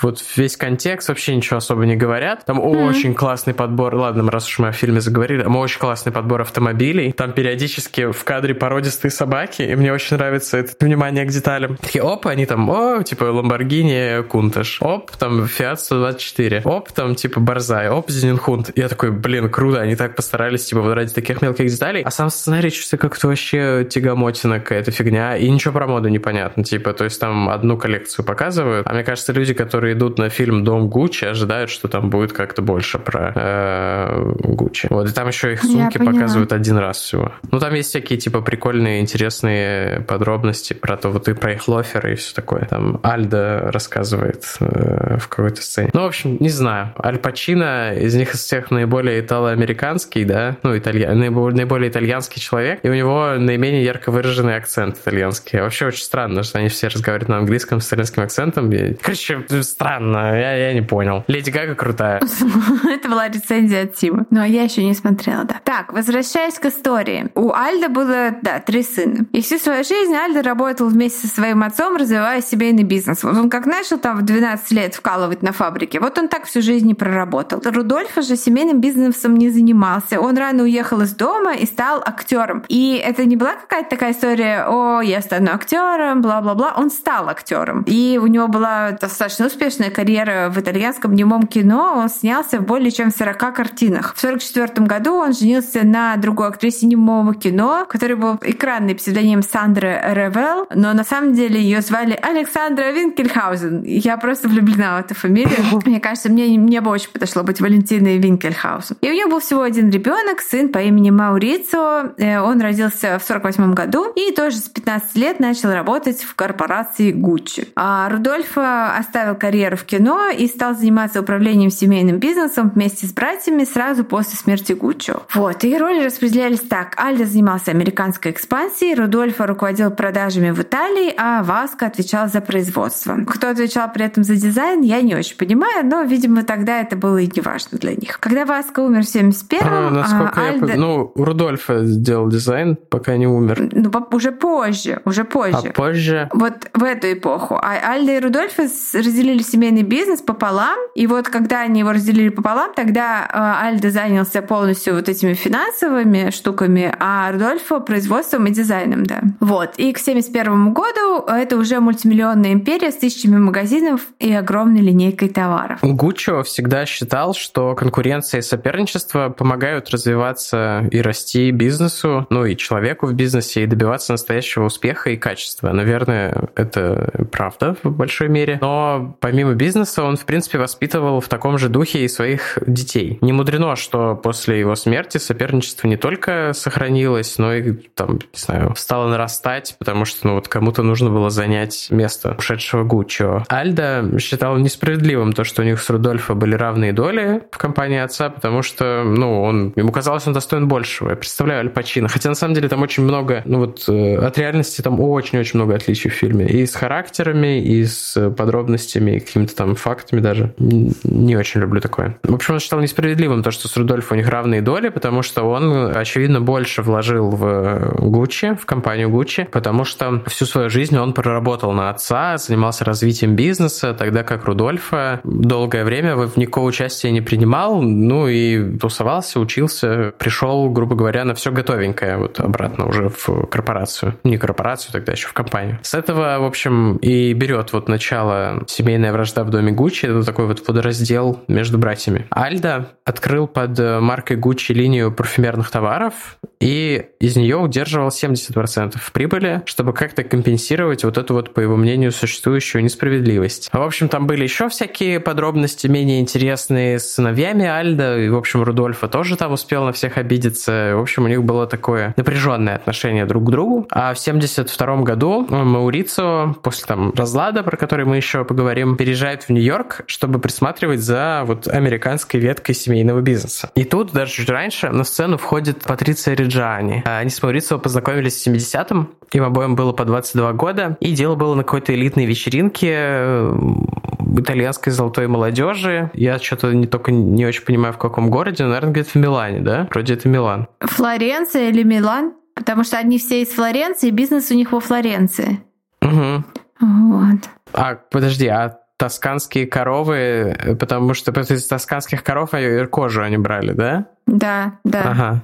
вот весь контекст вообще ничего особо не говорят. Там очень классный подбор. Ладно, раз уж мы о фильме заговорили, там очень классный подбор автомобилей. Там периодически в кадре породистые собаки, и мне очень нравится это внимание к деталям. Такие, оп, они там, о, типа Lamborghini Countach, оп, там Fiat 124, оп, там типа Борзай, оп, Зенинхунд. Я такой, блин, круто, они так постарались, типа, вот ради таких мелких деталей. А сам сценарий чувствуется как-то вообще тягомотина какая-то фигня, и ничего про моду непонятно, типа, то есть там одну коллекцию показывают, а мне кажется, люди, которые идут на фильм «Дом Гуччи», ожидают, что там будет как-то больше про э, Гуччи. Вот, и там еще их сумки показывают один раз всего. Ну, там есть всякие, типа, прикольные, интересные подробности про то, вот и про их лоферы и все такое. Там Альда рассказывает э, в какой-то сцене. Ну, в общем, не знаю. Аль Пачино из них из всех наиболее итало-американский, да, ну, италья... наиболее, наиболее итальянский человек, и у него наименее ярко выраженный акцент итальянский. Вообще очень странно, что они все разговаривают на английском с итальянским акцентом. Короче, странно, я, я не понял. Леди Гага крутая. Это была рецензия от Тима. Ну, а я еще не смотрела, да. Так, возвращаясь к истории. У Альда было, да, три сына. И всю свою жизнь Альда работал вместе со своим отцом, развивая семейный бизнес. Вот он как начал там в 12 лет вкалывать работать на фабрике. Вот он так всю жизнь и проработал. Рудольф же семейным бизнесом не занимался. Он рано уехал из дома и стал актером. И это не была какая-то такая история, о, я стану актером, бла-бла-бла. Он стал актером. И у него была достаточно успешная карьера в итальянском немом кино. Он снялся в более чем 40 картинах. В 1944 году он женился на другой актрисе немого кино, который был экранный псевдоним Сандры Ревел, но на самом деле ее звали Александра Винкельхаузен. Я просто влюблена в эту фамилию. Мне кажется, мне, мне бы очень подошло быть Валентиной Винкельхаузен. И у нее был всего один ребенок, сын по имени Маурицио. Э, он родился в 48 году и тоже с 15 лет начал работать в корпорации Гуччи. А Рудольф оставил карьеру в кино и стал заниматься управлением семейным бизнесом вместе с братьями сразу после смерти Гуччо. Вот, и роли распределялись так. Альдо занимался американской экспансией, Рудольфо руководил продажами в Италии, а Васко отвечал за производство. Кто отвечал при этом за дизайн, я не очень понимаю, но, видимо, тогда это было и не важно для них. Когда Васко умер в 71-м, а, насколько а, Альдо... я... Ну, Рудольфо сделал дизайн, пока не умер. Ну, уже позже, уже позже. А позже? Вот в эту эпоху. А Альдо и Рудольфо разделили семейный бизнес пополам, и вот когда они его разделили пополам, тогда а, Альдо занялся полностью вот этими финансовыми штуками, а Рудольфо производством и дизайном, да. Вот. И к 71 году это уже мультимиллионная империя с тысячами магазинов и огромной линейкой товаров. Гуччо всегда считал, что конкуренция и соперничество помогают развиваться и расти бизнесу, ну и человеку в бизнесе, и добиваться настоящего успеха и качества. Наверное, это правда в большой мере. Но помимо бизнеса он, в принципе, воспитывал в таком же духе и своих детей. Не мудрено, что после его смерти соперничество не только сохранилось, но и там, не знаю, стало нарастать, потому что ну вот кому-то нужно было занять место ушедшего Гуччо. Альда считал несправедливым то, что у них с Рудольфо были равные доли в компании отца, потому что, ну, он, ему казалось, он достоин большего. Я представляю Аль Пачино. Хотя на самом деле там очень много, ну вот э, от реальности там очень-очень много отличий в фильме. И с характерами, и с подробностями, и какими-то там фактами даже. Не очень люблю такое. В общем, он считал несправедливым то, что с Рудольфо у них равные доли, потому что он, очевидно, больше вложил в Гуччи, в компанию Гуччи, потому что всю свою жизнь он проработал на отца, занимался развитием бизнеса, тогда как Рудольфа долгое время в никакого участия не принимал, ну и тусовался, учился, пришел, грубо говоря, на все готовенькое вот обратно уже в корпорацию. Не корпорацию, тогда еще в компанию. С этого, в общем, и берет вот начало семейная вражда в доме Гуччи, это такой вот подраздел между братьями. Альда открыл под маркой Гуччи линию парфюмерных товаров, и из нее удерживал 70% прибыли, чтобы как-то компенсировать вот эту вот, по его мнению, существующую несправедливость. В общем, там были еще всякие подробности менее интересные с сыновьями Альда, и, в общем, Рудольфа тоже там успел на всех обидеться. В общем, у них было такое напряженное отношение друг к другу. А в 72 году Маурицо, после там разлада, про который мы еще поговорим, переезжает в Нью-Йорк, чтобы присматривать за вот американской веткой семейного бизнеса. И тут даже чуть раньше на сцену входит Патриция Реджани. Они с Маурицо познакомились в 70-м, им обоим было по 22 года, и дело было на какой-то элитной вечеринке э, итальянской золотой молодежи. Я что-то не только не очень понимаю, в каком городе, но, наверное, где-то в Милане, да? Вроде это Милан. Флоренция или Милан? Потому что они все из Флоренции, бизнес у них во Флоренции. Угу. Вот. А, подожди, а тосканские коровы, э, потому что из тосканских коров кожу они брали, да? Да, да. Ага,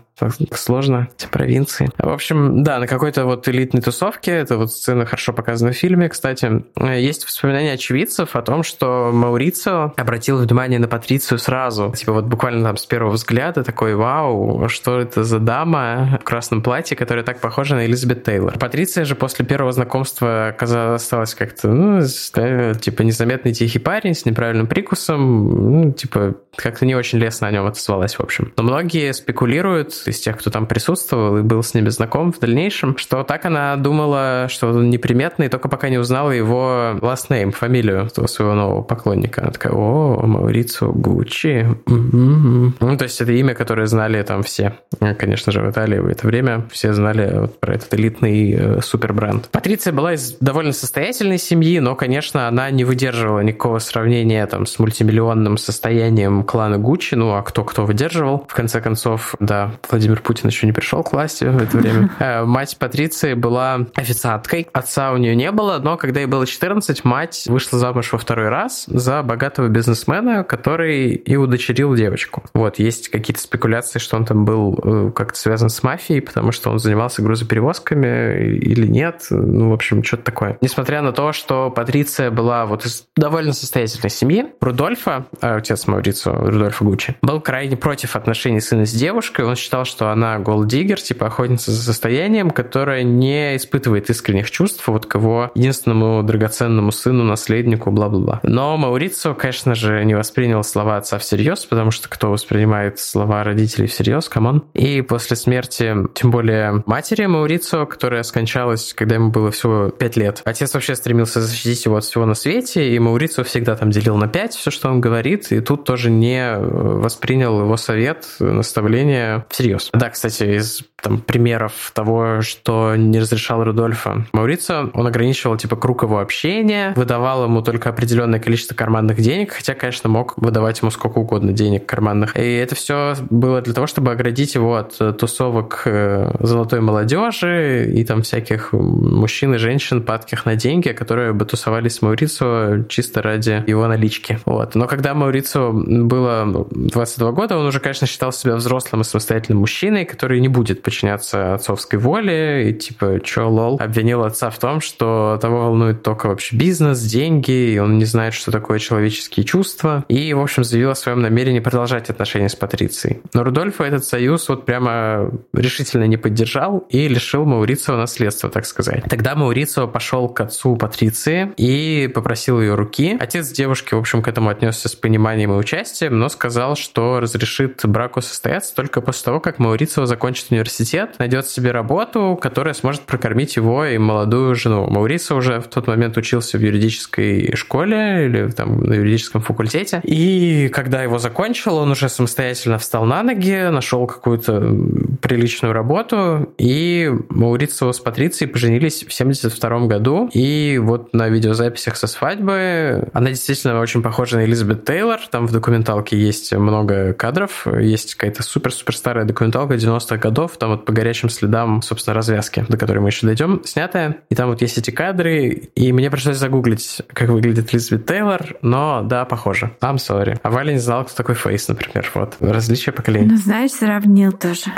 сложно, эти провинции. В общем, да, на какой-то вот элитной тусовке, это вот сцена хорошо показана в фильме, кстати, есть воспоминания очевидцев о том, что Маурицио обратил внимание на Патрицию сразу, типа вот буквально там с первого взгляда такой, вау, что это за дама в красном платье, которая так похожа на Элизабет Тейлор. Патриция же после первого знакомства оказалась как-то, ну, типа незаметный тихий парень с неправильным прикусом, ну, типа как-то не очень лестно о нем отозвалась, в общем. Но многие спекулируют из тех, кто там присутствовал и был с ними знаком в дальнейшем, что так она думала, что он неприметный, только пока не узнала его last name, фамилию своего нового поклонника. Она такая, о, Маурицу Гуччи. Ну, то есть это имя, которое знали там все. Конечно же, в Италии в это время все знали вот про этот элитный э, супербренд. Патриция была из довольно состоятельной семьи, но, конечно, она не выдерживала никакого сравнения там с мультимиллионным состоянием клана Гуччи, ну, а кто-кто выдерживал. В конце концов, да, Владимир Путин еще не пришел к власти в это время. Э, мать Патриции была официанткой. Отца у нее не было, но когда ей было 14, мать вышла замуж во второй раз за богатого бизнесмена, который и удочерил девочку. Вот, есть какие-то спекуляции, что он там был э, как-то связан с мафией, потому что он занимался грузоперевозками или нет. Ну, в общем, что-то такое. Несмотря на то, что Патриция была вот из довольно состоятельной семьи, Рудольфа, а, отец Маурицио, Рудольфа Гуччи, был крайне против отношений сына с девушкой. Он считал, что она gold digger, типа охотница за состоянием, которая не испытывает искренних чувств вот к его единственному драгоценному сыну, наследнику, бла-бла-бла. Но Маурицио, конечно же, не воспринял слова отца всерьез, потому что кто воспринимает слова родителей всерьез, come on. И после смерти, тем более матери Маурицио, которая скончалась, когда ему было всего 5 лет, отец вообще стремился защитить его от всего на свете, и Маурицио всегда там делил на 5 все, что он говорит, и тут тоже не воспринял его совет, наставление всерьез. Да, кстати, из там, примеров того, что не разрешал Рудольфа Маурица, он ограничивал типа круг его общения, выдавал ему только определенное количество карманных денег, хотя, конечно, мог выдавать ему сколько угодно денег карманных. И это все было для того, чтобы оградить его от тусовок э, золотой молодежи и там всяких мужчин и женщин, падких на деньги, которые бы тусовались с Маурицо чисто ради его налички. Вот. Но когда Маурицо было 22 года, он уже, конечно, считал себя взрослым и самостоятельным мужчиной, который не будет подчиняться отцовской воле, и типа, чё, лол, обвинил отца в том, что того волнует только вообще бизнес, деньги, и он не знает, что такое человеческие чувства, и, в общем, заявил о своем намерении продолжать отношения с Патрицией. Но Рудольфа этот союз вот прямо решительно не поддержал и лишил Маурицио наследства, так сказать. Тогда Маурицио пошел к отцу Патриции и попросил ее руки. Отец девушки, в общем, к этому отнесся с пониманием и участием, но сказал, что разрешит браку состояться только после того, как Маурицио закончит университет университет, найдет себе работу, которая сможет прокормить его и молодую жену. Мауриса уже в тот момент учился в юридической школе или там на юридическом факультете. И когда его закончил, он уже самостоятельно встал на ноги, нашел какую-то приличную работу, и Маурицио с Патрицией поженились в 72 году. И вот на видеозаписях со свадьбы она действительно очень похожа на Элизабет Тейлор. Там в документалке есть много кадров. Есть какая-то супер-супер старая документалка 90-х годов. Там вот по горячим следам, собственно, развязки, до которой мы еще дойдем, снятая. И там вот есть эти кадры, и мне пришлось загуглить, как выглядит Элизабет Тейлор, но да, похоже. I'm sorry. А Валя не знала, кто такой Фейс, например. Вот. Различие поколений. Ну, знаешь, сравнил тоже.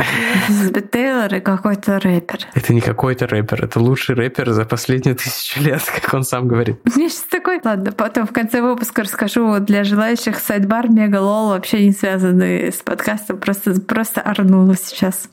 Элизабет Тейлор и какой-то рэпер. Это не какой-то рэпер, это лучший рэпер за последние тысячу лет, как он сам говорит. Мне сейчас такой... Ладно, потом в конце выпуска расскажу для желающих сайдбар Мегалол вообще не связанный с подкастом. Просто, просто орнула сейчас.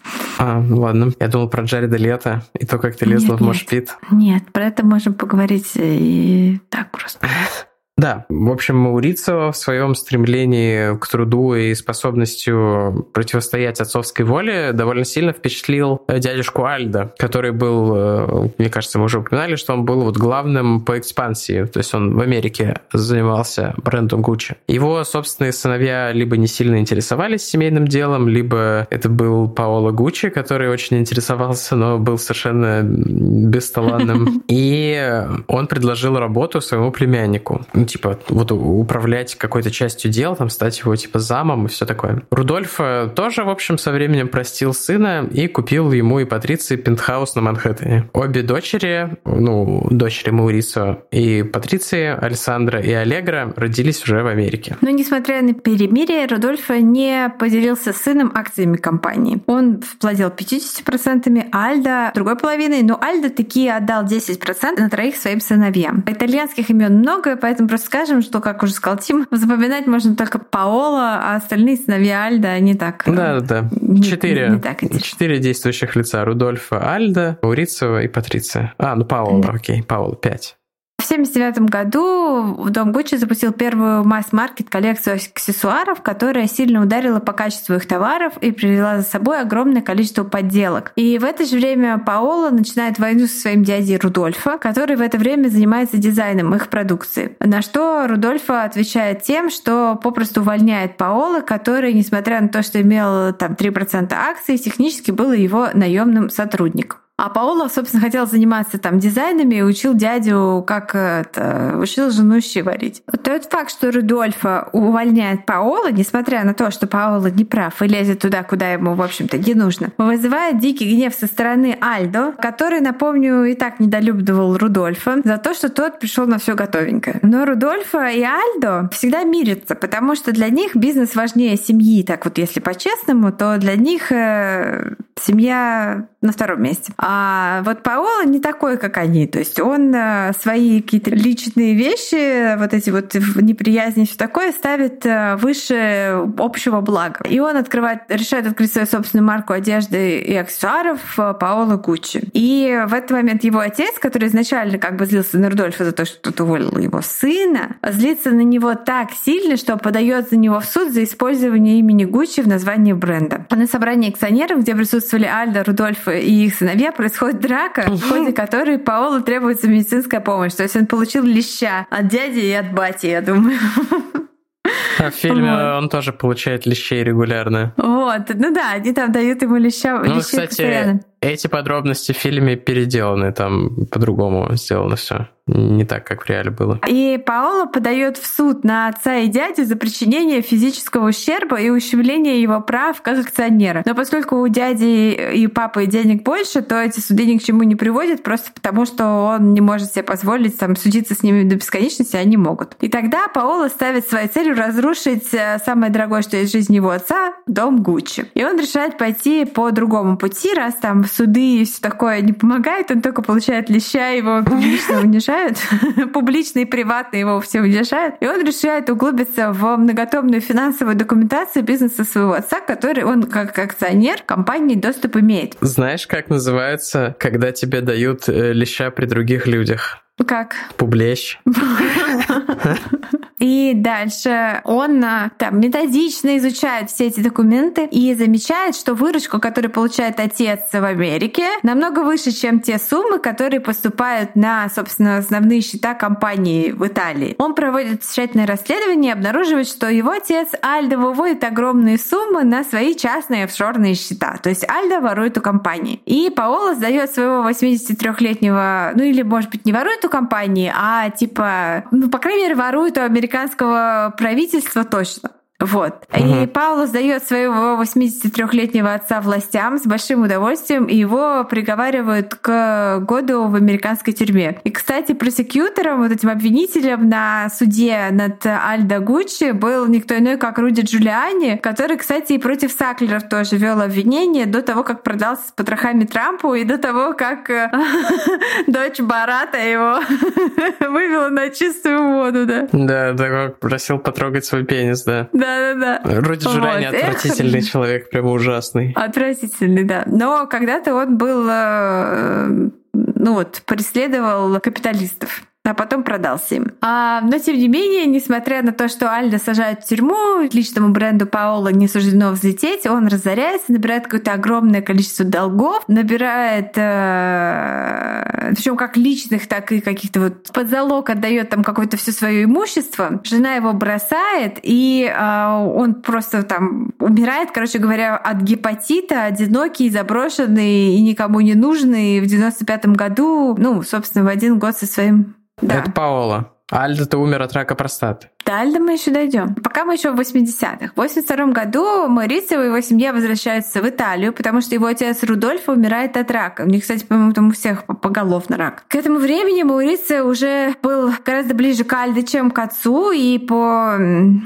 А, ну ладно. Я думал про Джареда Лето и то, как ты лезла нет, в Мошпит. Нет, про это можем поговорить и так просто. Да, в общем, Маурицио в своем стремлении к труду и способностью противостоять отцовской воле довольно сильно впечатлил дядюшку Альда, который был, э, мне кажется, мы уже упоминали, что он был вот главным по экспансии, то есть он в Америке занимался брендом Гуччи. Его собственные сыновья либо не сильно интересовались семейным делом, либо это был Паоло Гуччи, который очень интересовался, но был совершенно бесталанным. И он предложил работу своему племяннику ну, типа, вот управлять какой-то частью дел, там, стать его, типа, замом и все такое. Рудольф тоже, в общем, со временем простил сына и купил ему и Патриции пентхаус на Манхэттене. Обе дочери, ну, дочери Маурисо и Патриции, Александра и Аллегра, родились уже в Америке. Но, несмотря на перемирие, Рудольф не поделился с сыном акциями компании. Он владел 50%, а Альда другой половиной, но Альда такие отдал 10% на троих своим сыновьям. Итальянских имен много, поэтому просто скажем, что, как уже сказал Тим, запоминать можно только Паоло, а остальные сыновья Альда, они так... Да, да, да. Четыре. Не, не так Четыре действующих лица. Рудольфа Альда, Урицева и Патриция. А, ну Паоло, да. окей, Паоло, пять. В 1979 году Дом Гуччи запустил первую масс-маркет коллекцию аксессуаров, которая сильно ударила по качеству их товаров и привела за собой огромное количество подделок. И в это же время Паоло начинает войну со своим дядей Рудольфо, который в это время занимается дизайном их продукции. На что Рудольфо отвечает тем, что попросту увольняет Паоло, который, несмотря на то, что имел там 3% акций, технически был его наемным сотрудником. А Паоло, собственно, хотел заниматься там дизайнами и учил дядю, как это, учил жену щи варить. Тот факт, что Рудольфа увольняет Паоло, несмотря на то, что Паоло не прав и лезет туда, куда ему, в общем-то, не нужно, вызывает дикий гнев со стороны Альдо, который, напомню, и так недолюбливал Рудольфа за то, что тот пришел на все готовенькое. Но Рудольфа и Альдо всегда мирятся, потому что для них бизнес важнее семьи. Так вот, если по-честному, то для них э, семья на втором месте. А вот Паоло не такой, как они. То есть он э, свои какие-то личные вещи, вот эти вот неприязни, все такое, ставит э, выше общего блага. И он открывает, решает открыть свою собственную марку одежды и аксессуаров э, Паоло Гуччи. И в этот момент его отец, который изначально как бы злился на Рудольфа за то, что тот уволил его сына, злится на него так сильно, что подает за него в суд за использование имени Гуччи в названии бренда. На собрании акционеров, где присутствовали Альда, Рудольф и их сыновья, происходит драка, в ходе которой Паолу требуется медицинская помощь. То есть он получил леща от дяди и от бати, я думаю. А в фильме вот. он тоже получает лещей регулярно. Вот, ну да, они там дают ему леща, ну, кстати, постоянно. Эти подробности в фильме переделаны, там по-другому сделано все не так, как в реале было. И Паоло подает в суд на отца и дядю за причинение физического ущерба и ущемление его прав как акционера. Но поскольку у дяди и папы денег больше, то эти суды ни к чему не приводят, просто потому что он не может себе позволить там, судиться с ними до бесконечности, а они могут. И тогда Паоло ставит своей целью разрушить э, самое дорогое, что есть в жизни его отца, дом Гуччи. И он решает пойти по другому пути, раз там суды и все такое не помогает, он только получает леща, его публично унижают, публично и приватно его все унижают. И он решает углубиться в многотомную финансовую документацию бизнеса своего отца, который он как акционер компании доступ имеет. Знаешь, как называется, когда тебе дают э, леща при других людях? Как? Публещ. И дальше он а, там методично изучает все эти документы и замечает, что выручку, которую получает отец в Америке, намного выше, чем те суммы, которые поступают на, собственно, основные счета компании в Италии. Он проводит тщательное расследование и обнаруживает, что его отец Альдо выводит огромные суммы на свои частные офшорные счета. То есть Альдо ворует у компании. И Паоло сдает своего 83-летнего, ну или, может быть, не ворует у компании, а типа, ну, по крайней мере, ворует у американского правительства точно. Вот. Угу. И Пауло сдает своего 83-летнего отца властям с большим удовольствием, и его приговаривают к году в американской тюрьме. И, кстати, просекьютором, вот этим обвинителем на суде над Альдо Гуччи был никто иной, как Руди Джулиани, который, кстати, и против Саклеров тоже вел обвинение до того, как продался с потрохами Трампу, и до того, как э, дочь Барата его вывела на чистую воду, да. Да, да, просил потрогать свой пенис, да. Да-да-да. Руди Джулиани вот. отвратительный человек, прямо ужасный. Отвратительный, да. Но когда-то он был, э, ну вот, преследовал капиталистов а потом продался им. А, но тем не менее, несмотря на то, что Альда сажают в тюрьму, личному бренду Паола не суждено взлететь, он разоряется, набирает какое-то огромное количество долгов, набирает, э, причем как личных, так и каких-то вот под залог отдает там какое-то все свое имущество. Жена его бросает, и э, он просто там умирает, короче говоря, от гепатита, одинокий, заброшенный и никому не нужный в 95 году, ну, собственно, в один год со своим да. Это Паола. Альдо-то умер от рака простаты. До Альда мы еще дойдем. Пока мы еще в 80-х. В 82 году Марицио и его семья возвращаются в Италию, потому что его отец Рудольфо умирает от рака. У них, кстати, по-моему, там у всех поголовно рак. К этому времени Маурицио уже был гораздо ближе к Альде, чем к отцу, и по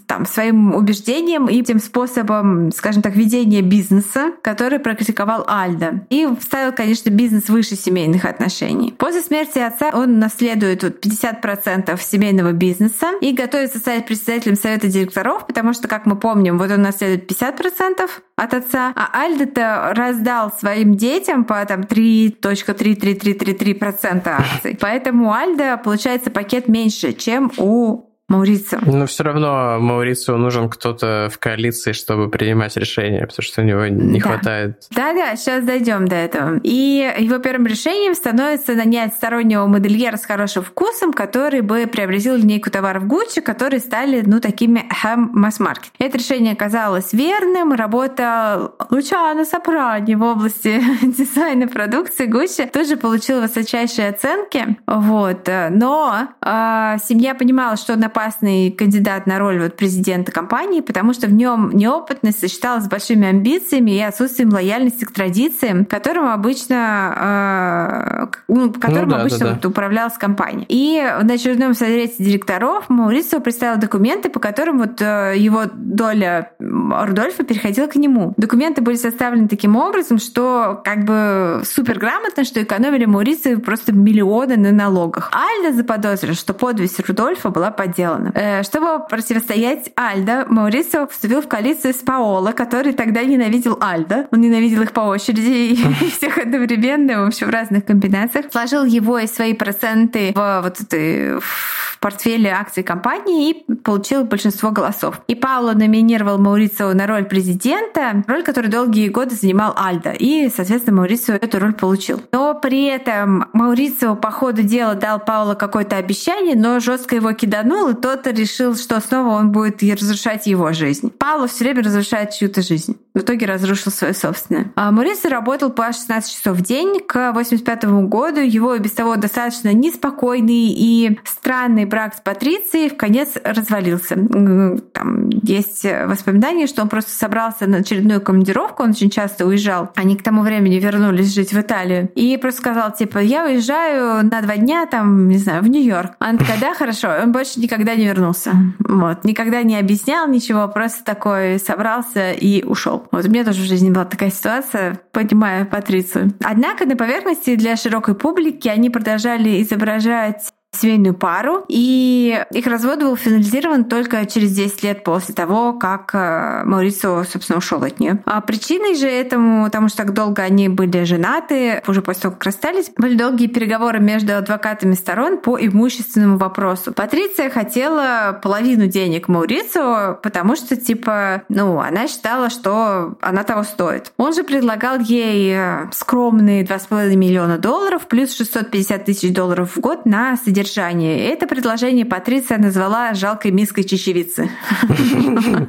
там, своим убеждениям и тем способом, скажем так, ведения бизнеса, который практиковал Альда. И вставил, конечно, бизнес выше семейных отношений. После смерти отца он наследует вот 50% семейного бизнеса и готовится стать председателем совета директоров, потому что, как мы помним, вот он наследует 50% от отца, а Альда-то раздал своим детям по там 3.33333% акций. Поэтому у Альда получается пакет меньше, чем у Маурицо. Но все равно Маурицу нужен кто-то в коалиции, чтобы принимать решения, потому что у него не Да. хватает. Да-да, сейчас дойдем до этого. И его первым решением становится нанять стороннего модельера с хорошим вкусом, который бы приобретил линейку товаров Gucci, которые стали, ну, такими хэм масс-маркет. Это решение оказалось верным. Работа Лучана Сопрани в области дизайна продукции Gucci тоже получила высочайшие оценки. Вот. Но э, семья понимала, что он опасный кандидат на роль вот президента компании, потому что в нем неопытность сочеталась с большими амбициями и отсутствием лояльности к традициям, которым обычно, э, ну, которым Ну да, обычно да, да. вот управлялась компания. И на очередном совете директоров Маурисио представил документы, по которым вот э, его доля Рудольфа переходила к нему. Документы были составлены таким образом, что как бы супер грамотно, что экономили Маурисио просто миллионы на налогах. Альда заподозрил, что подвесь Рудольфа была подделана. Э, Чтобы противостоять Альда, Маурисио вступил в коалицию с Паоло, который тогда ненавидел Альда. Он ненавидел их по очереди и всех одновременно, в общем, в разных комбинациях. Сложил его и свои проценты в вот этой в портфеле акций компании и получил большинство голосов. И Пауло номинировал Маурицио на роль президента, роль, которую долгие годы занимал Альдо. И, соответственно, Маурицио эту роль получил. Но при этом Маурицио по ходу дела дал Пауло какое-то обещание, но жестко его киданул, и тот решил, что снова он будет разрушать его жизнь. Пауло все время разрушает чью-то жизнь. В итоге разрушил свою собственную. А Маурицио работал по 16 часов в день. К 85 году его и без того достаточно неспокойный и странный брак с Патрицией в конец развалился. Там есть воспоминания, что он просто собрался на очередную командировку, он очень часто уезжал. Они к тому времени вернулись жить в Италию. И просто сказал, типа, я уезжаю на два дня, там, не знаю, в Нью-Йорк. Она такая, да, хорошо. Он больше никогда не вернулся. Вот. Никогда не объяснял ничего, просто такой собрался и ушел. Вот у меня тоже в жизни была такая ситуация, понимаю Патрицию. Однако на поверхности для широкой публики они продолжали изображать семейную пару, и их развод был финализирован только через 10 лет после того, как э, Маурицо, собственно, ушел от нее. А причиной же этому, потому что так долго они были женаты, уже после того, как расстались, были долгие переговоры между адвокатами сторон по имущественному вопросу. Патриция хотела половину денег Маурицо, потому что, типа, ну, она считала, что она того стоит. Он же предлагал ей э, скромные 2,5 миллиона долларов плюс 650 тысяч долларов в год на содержание. Это предложение Патриция назвала жалкой миской чечевицы.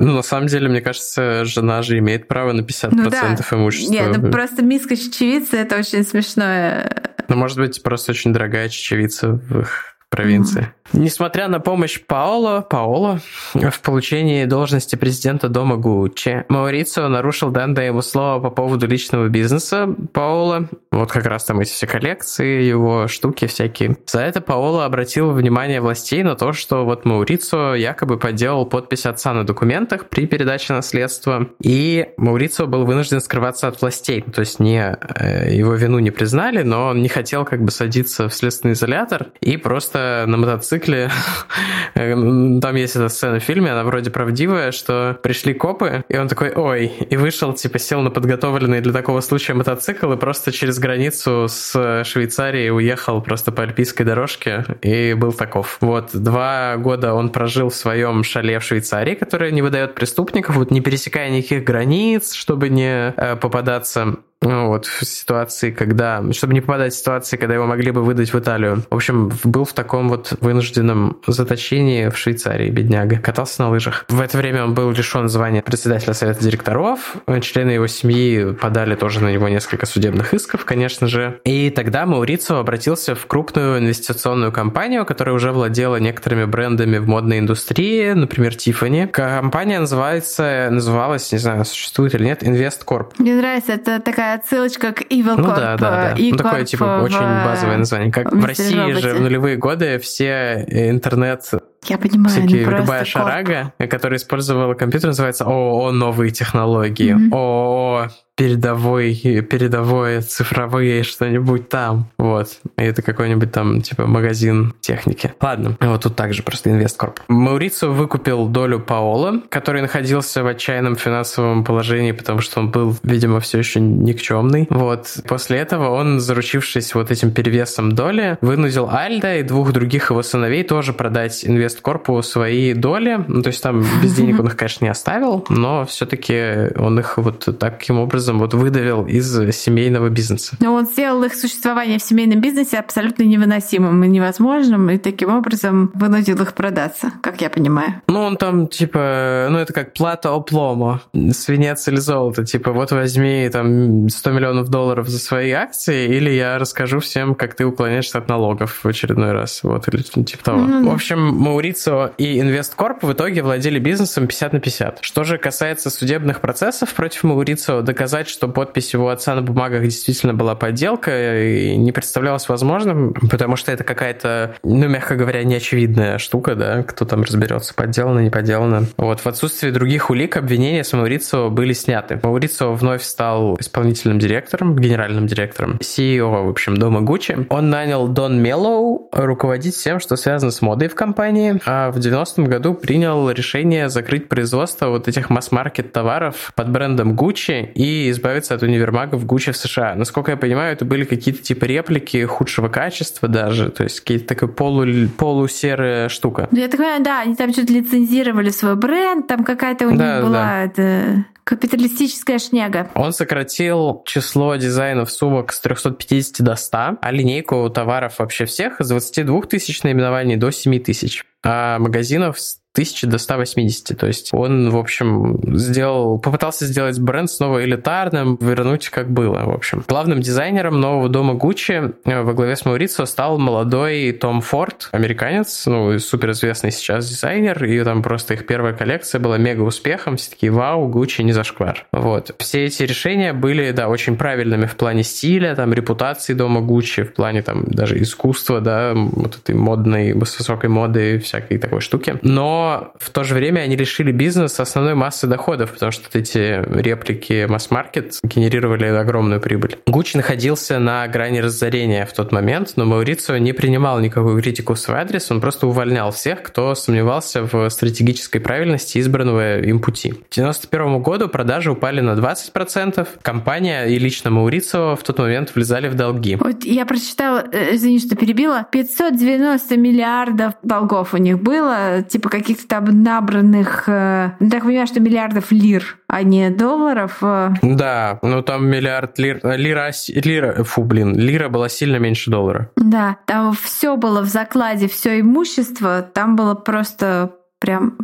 Ну, на самом деле, мне кажется, жена же имеет право на 50% Ну да. имущества. Нет, ну просто миска чечевицы это очень смешное. Ну, может быть, просто очень дорогая чечевица в их провинции. Несмотря на помощь Паоло, Паоло в получении должности президента дома Гуччи, Маурицио нарушил данное ему слово по поводу личного бизнеса Паоло. Вот как раз там эти все коллекции, его штуки всякие. За это Паоло обратил внимание властей на то, что вот Маурицио якобы подделал подпись отца на документах при передаче наследства. И Маурицио был вынужден скрываться от властей. То есть не, э, его вину не признали, но он не хотел как бы садиться в следственный изолятор и просто на мотоцикле, там есть эта сцена в фильме, она вроде правдивая, что пришли копы, и он такой, ой, и вышел, типа, сел на подготовленный для такого случая мотоцикл и просто через границу с Швейцарией уехал просто по альпийской дорожке и был таков. Вот, два года он прожил в своем шале в Швейцарии, которое не выдает преступников, вот не пересекая никаких границ, чтобы не э, попадаться ну, вот в ситуации, когда... Чтобы не попадать в ситуации, когда его могли бы выдать в Италию. В общем, был в таком вот вынужденном заточении в Швейцарии, бедняга. Катался на лыжах. В это время он был лишен звания председателя совета директоров. Члены его семьи подали тоже на него несколько судебных исков, конечно же. И тогда Маурицио обратился в крупную инвестиционную компанию, которая уже владела некоторыми брендами в модной индустрии, например, Tiffany. Компания называется, называлась, не знаю, существует или нет, InvestCorp. Мне нравится, это такая отсылочка к Evil Ну Corp. да, да, да. и Ну, такое, типа, в, очень базовое название. Как в России же Роботе. в нулевые годы все интернет Я понимаю, Всякие, любая шарага, которая использовала компьютер, называется ООО «Новые технологии», mm-hmm. ООО передовой, передовое цифровые что-нибудь там. Вот. И это какой-нибудь там, типа, магазин техники. Ладно. Вот тут также просто инвесткорп. Маурицио выкупил долю Паола, который находился в отчаянном финансовом положении, потому что он был, видимо, все еще никчемный. Вот. После этого он, заручившись вот этим перевесом доли, вынудил Альда и двух других его сыновей тоже продать инвесткорпу свои доли. Ну, то есть там без денег он их, конечно, не оставил, но все-таки он их вот таким образом вот выдавил из семейного бизнеса. Но он сделал их существование в семейном бизнесе абсолютно невыносимым и невозможным, и таким образом вынудил их продаться, как я понимаю. Ну, он там, типа, ну, это как плата оплома, свинец или золото. Типа, вот возьми там 100 миллионов долларов за свои акции, или я расскажу всем, как ты уклоняешься от налогов в очередной раз. Вот, или типа того. Mm-hmm. В общем, Маурицио и Инвесткорп в итоге владели бизнесом 50 на 50. Что же касается судебных процессов против Маурицио, доказать что подпись его отца на бумагах действительно была подделка, и не представлялось возможным, потому что это какая-то, ну, мягко говоря, неочевидная штука, да, кто там разберется, подделано, не подделано. Вот, в отсутствии других улик обвинения с Маурицио были сняты. Маурицио вновь стал исполнительным директором, генеральным директором, CEO, в общем, дома Гуччи. Он нанял Дон Меллоу руководить всем, что связано с модой в компании, а в 90-м году принял решение закрыть производство вот этих масс-маркет товаров под брендом Гуччи и избавиться от универмагов Гуччи в США. Насколько я понимаю, это были какие-то типа реплики худшего качества даже, то есть какие-то такая полу, полусерая штука. Ну, я так понимаю, да, они там что-то лицензировали свой бренд, там какая-то у да, них была да. это, капиталистическая шняга. Он сократил число дизайнов сумок с 350 до 100, а линейку товаров вообще всех с 22 тысяч наименований до 7 тысяч а магазинов 1000 до 180. То есть он, в общем, сделал, попытался сделать бренд снова элитарным, вернуть как было, в общем. Главным дизайнером нового дома Гуччи э, во главе с Маурицо стал молодой Том Форд, американец, ну, суперизвестный сейчас дизайнер, и там просто их первая коллекция была мега успехом, все такие, вау, Гуччи не зашквар. Вот. Все эти решения были, да, очень правильными в плане стиля, там, репутации дома Гуччи, в плане там даже искусства, да, вот этой модной, высокой моды, всякой такой штуки. Но в то же время они лишили бизнес основной массы доходов, потому что эти реплики масс-маркет генерировали огромную прибыль. Гуччи находился на грани разорения в тот момент, но Маурицио не принимал никакую критику в свой адрес, он просто увольнял всех, кто сомневался в стратегической правильности избранного им пути. К 1991 году продажи упали на 20%, компания и лично Маурицио в тот момент влезали в долги. Вот я прочитала, э, извини, что перебила, 590 миллиардов долгов у них было, типа каких каких-то там набранных, э, ну, так понимаю, что миллиардов лир, а не долларов. Э. Да, ну там миллиард лир, э, лира, лира, фу, блин, лира была сильно меньше доллара. Да, там все было в закладе, все имущество, там было просто прям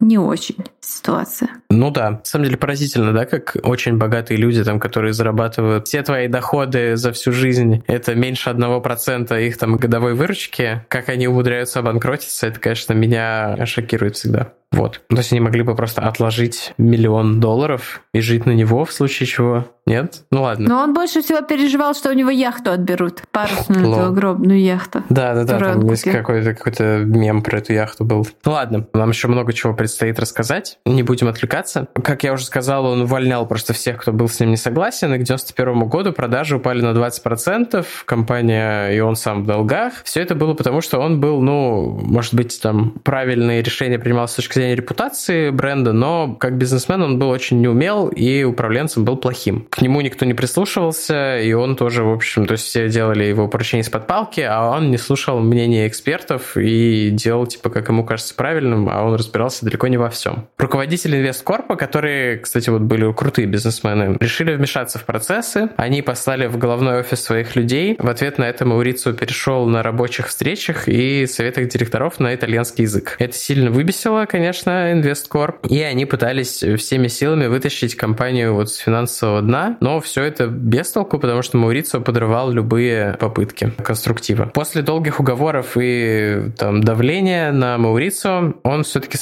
не очень ситуация. Ну да, на самом деле поразительно, да, как очень богатые люди, там, которые зарабатывают все твои доходы за всю жизнь, это меньше одного процента их там годовой выручки, как они умудряются обанкротиться, это, конечно, меня шокирует всегда. Вот. То есть они могли бы просто отложить миллион долларов и жить на него в случае чего. Нет? Ну ладно. Но он больше всего переживал, что у него яхту отберут. Парусную эту огромную яхту. Да, да, да. Там есть какой-то какой мем про эту яхту был. Ну ладно, нам еще много чего предстоит рассказать. Не будем отвлекаться. Как я уже сказал, он увольнял просто всех, кто был с ним не согласен. И к 91 году продажи упали на 20%. Компания и он сам в долгах. Все это было потому, что он был, ну, может быть, там правильные решения принимал с точки зрения репутации бренда, но как бизнесмен он был очень неумел и управленцем был плохим. К нему никто не прислушивался, и он тоже, в общем, то есть все делали его поручения из-под палки, а он не слушал мнения экспертов и делал, типа, как ему кажется правильным, а он разбирался далеко не во всем. Руководители Инвесткорпа, которые, кстати, вот были крутые бизнесмены, решили вмешаться в процессы. Они послали в головной офис своих людей. В ответ на это Маурицу перешел на рабочих встречах и советах директоров на итальянский язык. Это сильно выбесило, конечно, Инвесткорп, и они пытались всеми силами вытащить компанию вот с финансового дна, но все это без толку, потому что Маурицио подрывал любые попытки конструктива. После долгих уговоров и там давления на Маурицио, он все-таки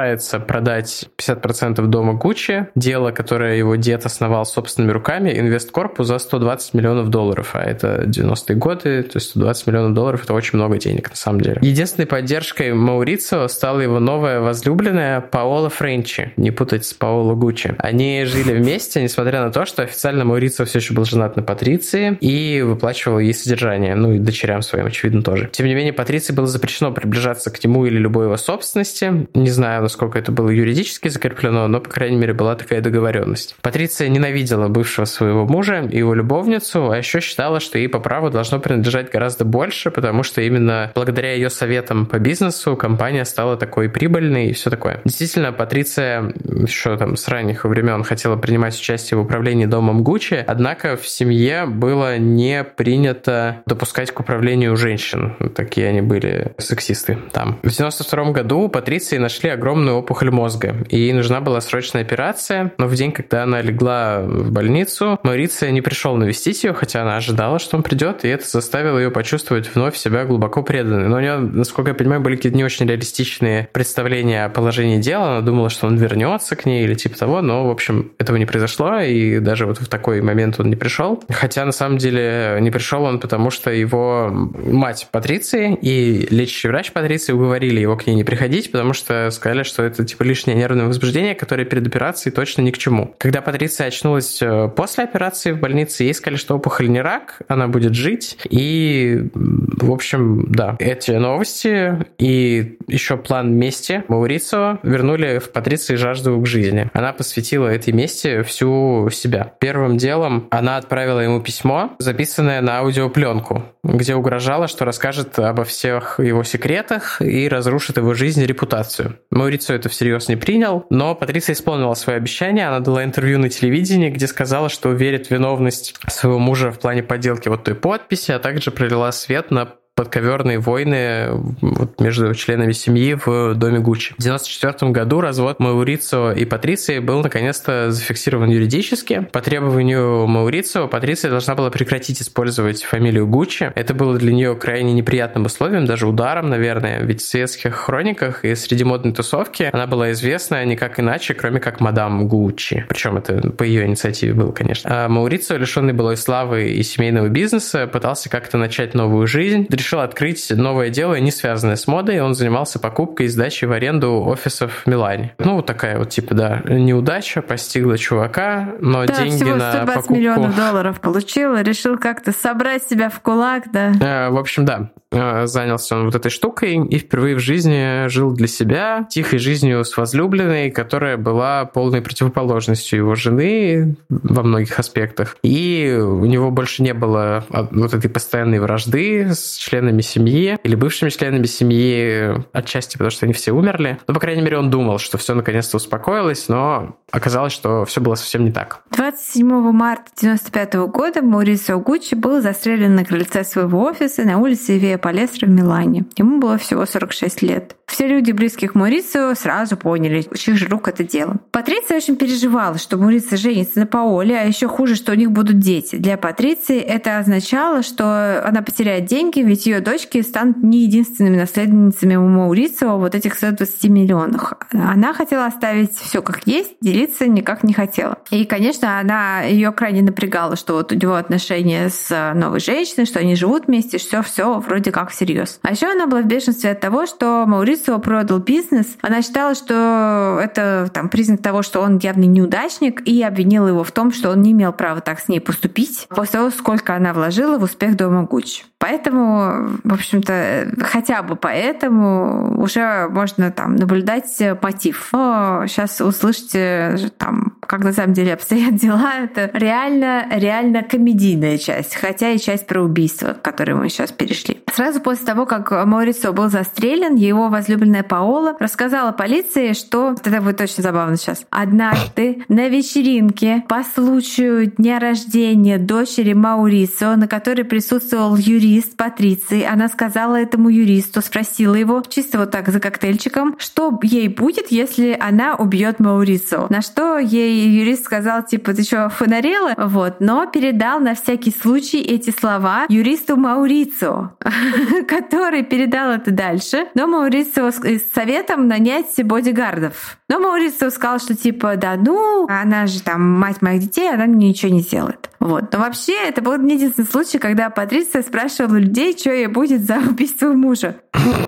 соглашается продать продать 50% дома Гуччи, дело, которое его дед основал собственными руками, инвесткорпу за 120 миллионов долларов, а это 90-е годы, то есть 120 миллионов долларов – это очень много денег на самом деле. Единственной поддержкой Маурицио стала его новая возлюбленная Паола Френчи, не путать с Паоло Гуччи. Они жили вместе, несмотря на то, что официально Маурицио все еще был женат на Патриции и выплачивал ей содержание, ну и дочерям своим, очевидно, тоже. Тем не менее, Патриции было запрещено приближаться к нему или любой его собственности. Не знаю, насколько это было юридически закреплено, но, по крайней мере, была такая договоренность. Патриция ненавидела бывшего своего мужа и его любовницу, а еще считала, что ей по праву должно принадлежать гораздо больше, потому что именно благодаря ее советам по бизнесу компания стала такой прибыльной и все такое. Действительно, Патриция еще там с ранних времен хотела принимать участие в управлении домом Гуччи, однако в семье было не принято допускать к управлению женщин. Такие они были сексисты там. В 92 году Патриции нашли огромную опухоль мозга, и ей нужна была срочная операция, но в день, когда она легла в больницу, Мариция не пришел навестить ее, хотя она ожидала, что он придет, и это заставило ее почувствовать вновь себя глубоко преданной. Но у нее, насколько я понимаю, были какие-то не очень реалистичные представления о положении дела. Она думала, что он вернется к ней или типа того, но, в общем, этого не произошло, и даже вот в такой момент он не пришел. Хотя, на самом деле, не пришел он, потому что его мать Патриции и лечащий врач Патриции уговорили его к ней не приходить, потому что сказали, что это типа лишнее нервное возбуждение, которое перед операцией точно ни к чему. Когда Патриция очнулась э, после операции в больнице, ей сказали, что опухоль не рак, она будет жить. И, в общем, да, эти новости и еще план мести Маурицио вернули в Патриции жажду к жизни. Она посвятила этой мести всю себя. Первым делом она отправила ему письмо, записанное на аудиопленку, где угрожала, что расскажет обо всех его секретах и разрушит его жизнь и репутацию. Маурицио это всерьез не принял, но Патриция исполнила свое обещание. Она дала интервью на телевидении, где сказала, что верит в виновность своего мужа в плане подделки вот той подписи, а также пролила свет на подковерные войны вот, между членами семьи в доме Гуччи. В 1994 году развод Маурицо и Патриции был наконец-то зафиксирован юридически. По требованию Маурицо Патриция должна была прекратить использовать фамилию Гуччи. Это было для нее крайне неприятным условием, даже ударом, наверное, ведь в светских хрониках и среди модной тусовки она была известна никак иначе, кроме как мадам Гуччи. Причем это по ее инициативе было, конечно. А Маурицо, лишенный былой славы и семейного бизнеса, пытался как-то начать новую жизнь, решил открыть новое дело, не связанное с модой. Он занимался покупкой и сдачей в аренду офисов в Милане. Ну, вот такая вот, типа, да, неудача постигла чувака, но да, деньги всего 120 на покупку... миллионов долларов получил, решил как-то собрать себя в кулак, да. Э, В общем, да, э, занялся он вот этой штукой и впервые в жизни жил для себя тихой жизнью с возлюбленной, которая была полной противоположностью его жены во многих аспектах. И у него больше не было а, вот этой постоянной вражды с членами семьи или бывшими членами семьи, отчасти потому что они все умерли. Ну, по крайней мере, он думал, что все наконец-то успокоилось, но оказалось, что все было совсем не так. 27 марта 1995 года Маурисио Гуччи был застрелен на крыльце своего офиса на улице Виа Палестро в Милане. Ему было всего 46 лет. Все люди, близких Маурисио, сразу поняли, чьих же рук это дело. Патриция очень переживала, что Маурисио женится на Паоле, а еще хуже, что у них будут дети. Для Патриции это означало, что она потеряет деньги, ведь ее дочки станут не единственными наследницами у Маурицио вот этих 120 миллионов. Она хотела оставить все как есть, делиться никак не хотела. И, конечно, она ее крайне напрягала, что вот у него отношения с новой женщиной, что они живут вместе, все все вроде как всерьез. А еще она была в бешенстве от того, что Маурицио продал бизнес. Она считала, что это там признак того, что он явный неудачник, и обвинила его в том, что он не имел права так с ней поступить после того, сколько она вложила в успех дома Гуччи. Поэтому, в общем-то, хотя бы поэтому уже можно там наблюдать мотив. Но сейчас услышите там, как на самом деле обстоят дела. Это реально, реально комедийная часть, хотя и часть про убийство, к которой мы сейчас перешли. Сразу после того, как Морисо был застрелен, его возлюбленная Паола рассказала полиции, что это будет очень забавно сейчас. Однажды на вечеринке по случаю дня рождения дочери Маурисо, на которой присутствовал юрист Патриции, она сказала этому юристу, спросила его чисто вот так за коктейльчиком, что ей будет, если она убьет Маурисо. На что ей юрист сказал, типа, ты что, фонарела? Вот. Но передал на всякий случай эти слова юристу Маурицио, который передал это дальше. Но Маурицио с советом нанять бодигардов. Но Маурицио сказал, что типа, да ну, она же там мать моих детей, она мне ничего не сделает. Вот. Но вообще это был не единственный случай, когда Патриция спрашивала людей, что ей будет за убийство мужа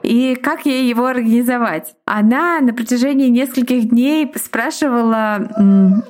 и как ей его организовать. Она на протяжении нескольких дней спрашивала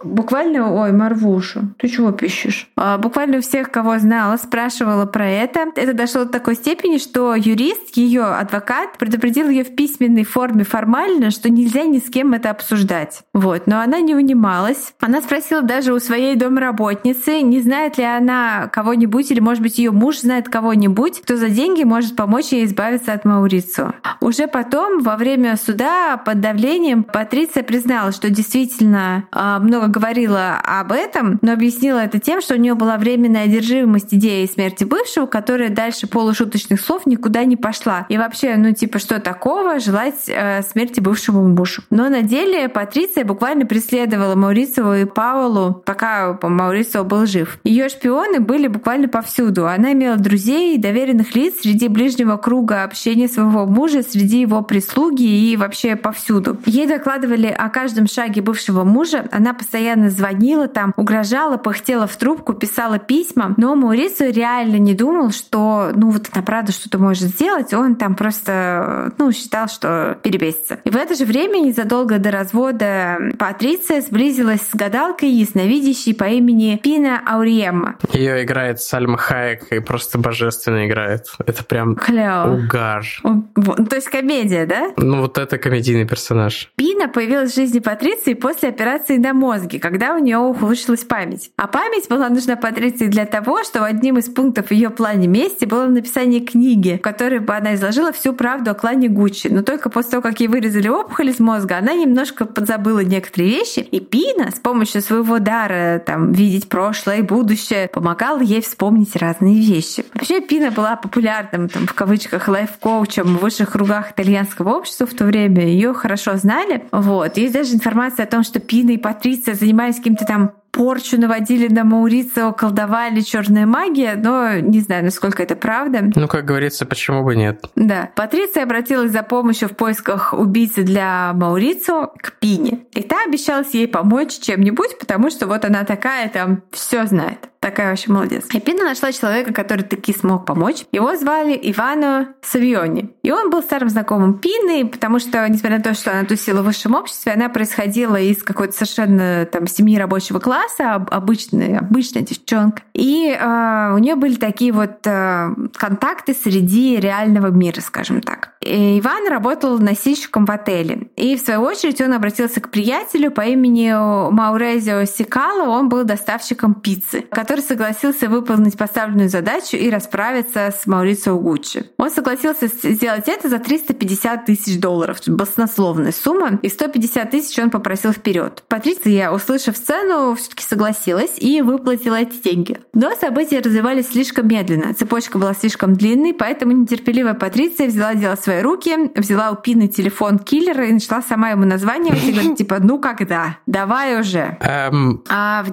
буквально, ой, Марвуша, ты чего пишешь? А, буквально у всех, кого знала, спрашивала про это. Это дошло до такой степени, что юрист, ее адвокат, предупредил ее в письменной форме формально, что нельзя ни с кем это обсуждать. Вот. Но она не унималась. Она спросила даже у своей домработницы, не знает ли она кого-нибудь, или, может быть, ее муж знает кого-нибудь, кто за деньги может помочь ей избавиться от Маурицу. Уже потом, во время суда, под давлением, Патриция признала, что действительно а, много говорила об этом, но объяснила это тем, что у нее была временная одержимость идеей смерти бывшего, которая дальше полушуточных слов никуда не пошла. И вообще, ну типа, что такого желать э, смерти бывшего мужа. Но на деле Патриция буквально преследовала Маурицеву и Паулу, пока Маурицева был жив. Ее шпионы были буквально повсюду. Она имела друзей и доверенных лиц среди ближнего круга общения своего мужа, среди его прислуги и вообще повсюду. Ей докладывали о каждом шаге бывшего. Она постоянно звонила там, угрожала, пыхтела в трубку, писала письма. Но Маурицию реально не думал, что ну вот она правда что-то может сделать. Он там просто ну, считал, что перебесится. И в это же время, незадолго до развода, Патриция сблизилась с гадалкой ясновидящей по имени Пина Ауриемма. Ее играет Сальма Хайек и просто божественно играет. Это прям Клево. угар. То есть комедия, да? Ну вот это комедийный персонаж. Пина появилась в жизни Патриции после операции на мозге, когда у нее ухудшилась память. А память была нужна Патриции для того, что одним из пунктов ее плане мести было написание книги, в которой бы она изложила всю правду о клане Гуччи. Но только после того, как ей вырезали опухоль из мозга, она немножко подзабыла некоторые вещи, и Пина с помощью своего дара там, видеть прошлое и будущее помогала ей вспомнить разные вещи. Вообще Пина была популярным там, в кавычках лайф-коучем в высших кругах итальянского общества в то время. Ее хорошо знали. Вот. Есть даже информация о том, что Пина и Патриция занимались каким-то там порчу наводили на Маурицио, колдовали черная магия, но не знаю, насколько это правда. Ну, как говорится, почему бы нет? Да. Патриция обратилась за помощью в поисках убийцы для Маурицио к Пине. И та обещалась ей помочь чем-нибудь, потому что вот она такая там все знает. Такая вообще молодец. Пина нашла человека, который таки смог помочь. Его звали Ивано Савиони. И он был старым знакомым Пины, потому что, несмотря на то, что она тусила в высшем обществе, она происходила из какой-то совершенно там семьи рабочего класса, обычная, обычная девчонка. И э, у нее были такие вот э, контакты среди реального мира, скажем так. И Иван работал носильщиком в отеле. И в свою очередь он обратился к приятелю по имени Маурезио Сикало. Он был доставщиком пиццы, который согласился выполнить поставленную задачу и расправиться с Маурицио Гуччи. Он согласился сделать это за 350 тысяч долларов. Баснословная сумма. И 150 тысяч он попросил вперед. Патриция, услышав цену, все-таки согласилась и выплатила эти деньги. Но события развивались слишком медленно. Цепочка была слишком длинной, поэтому нетерпеливая Патриция взяла дело в свои руки, взяла у Пины телефон киллера и начала сама ему название и говорит, типа, ну когда? Давай уже. Эм... А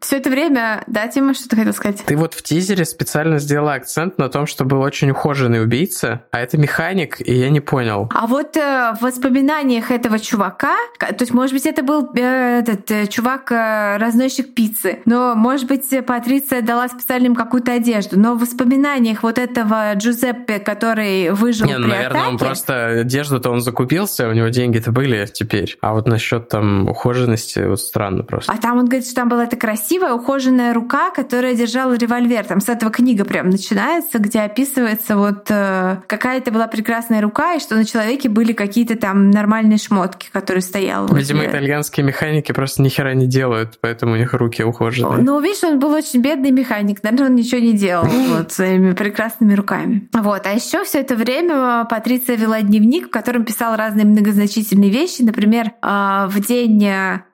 все это время, да, Тима, что ты хотел сказать? Ты вот в тизере специально сделала акцент на том, что был очень ухоженный убийца, а это механик, и я не понял. А вот э, в воспоминаниях этого чувака, то есть, может быть, это был э, этот э, чувак, э, разносчик пиццы, но, может быть, Патриция дала специально им какую-то одежду, но в воспоминаниях вот этого Джузеппе, который выжил не, ну, при наверное, атаке... он просто одежду-то он закупился, у него деньги-то были теперь. А вот насчет там ухоженности, вот странно просто. А там он говорит, что там была эта красивая ухоженная рука, которая держала револьвер. Там с этого книга прям начинается, где описывается вот э, какая это была прекрасная рука, и что на человеке были какие-то там нормальные шмотки, которые стоял. Видимо, итальянские механики просто ни хера не делают, поэтому у них руки ухоженные. Ну, видишь, он был очень бедный механик, наверное, он ничего не делал вот своими прекрасными руками. Вот. А еще все это время Патриция вела дневник, в котором писала разные многозначительные вещи. Например, э, в день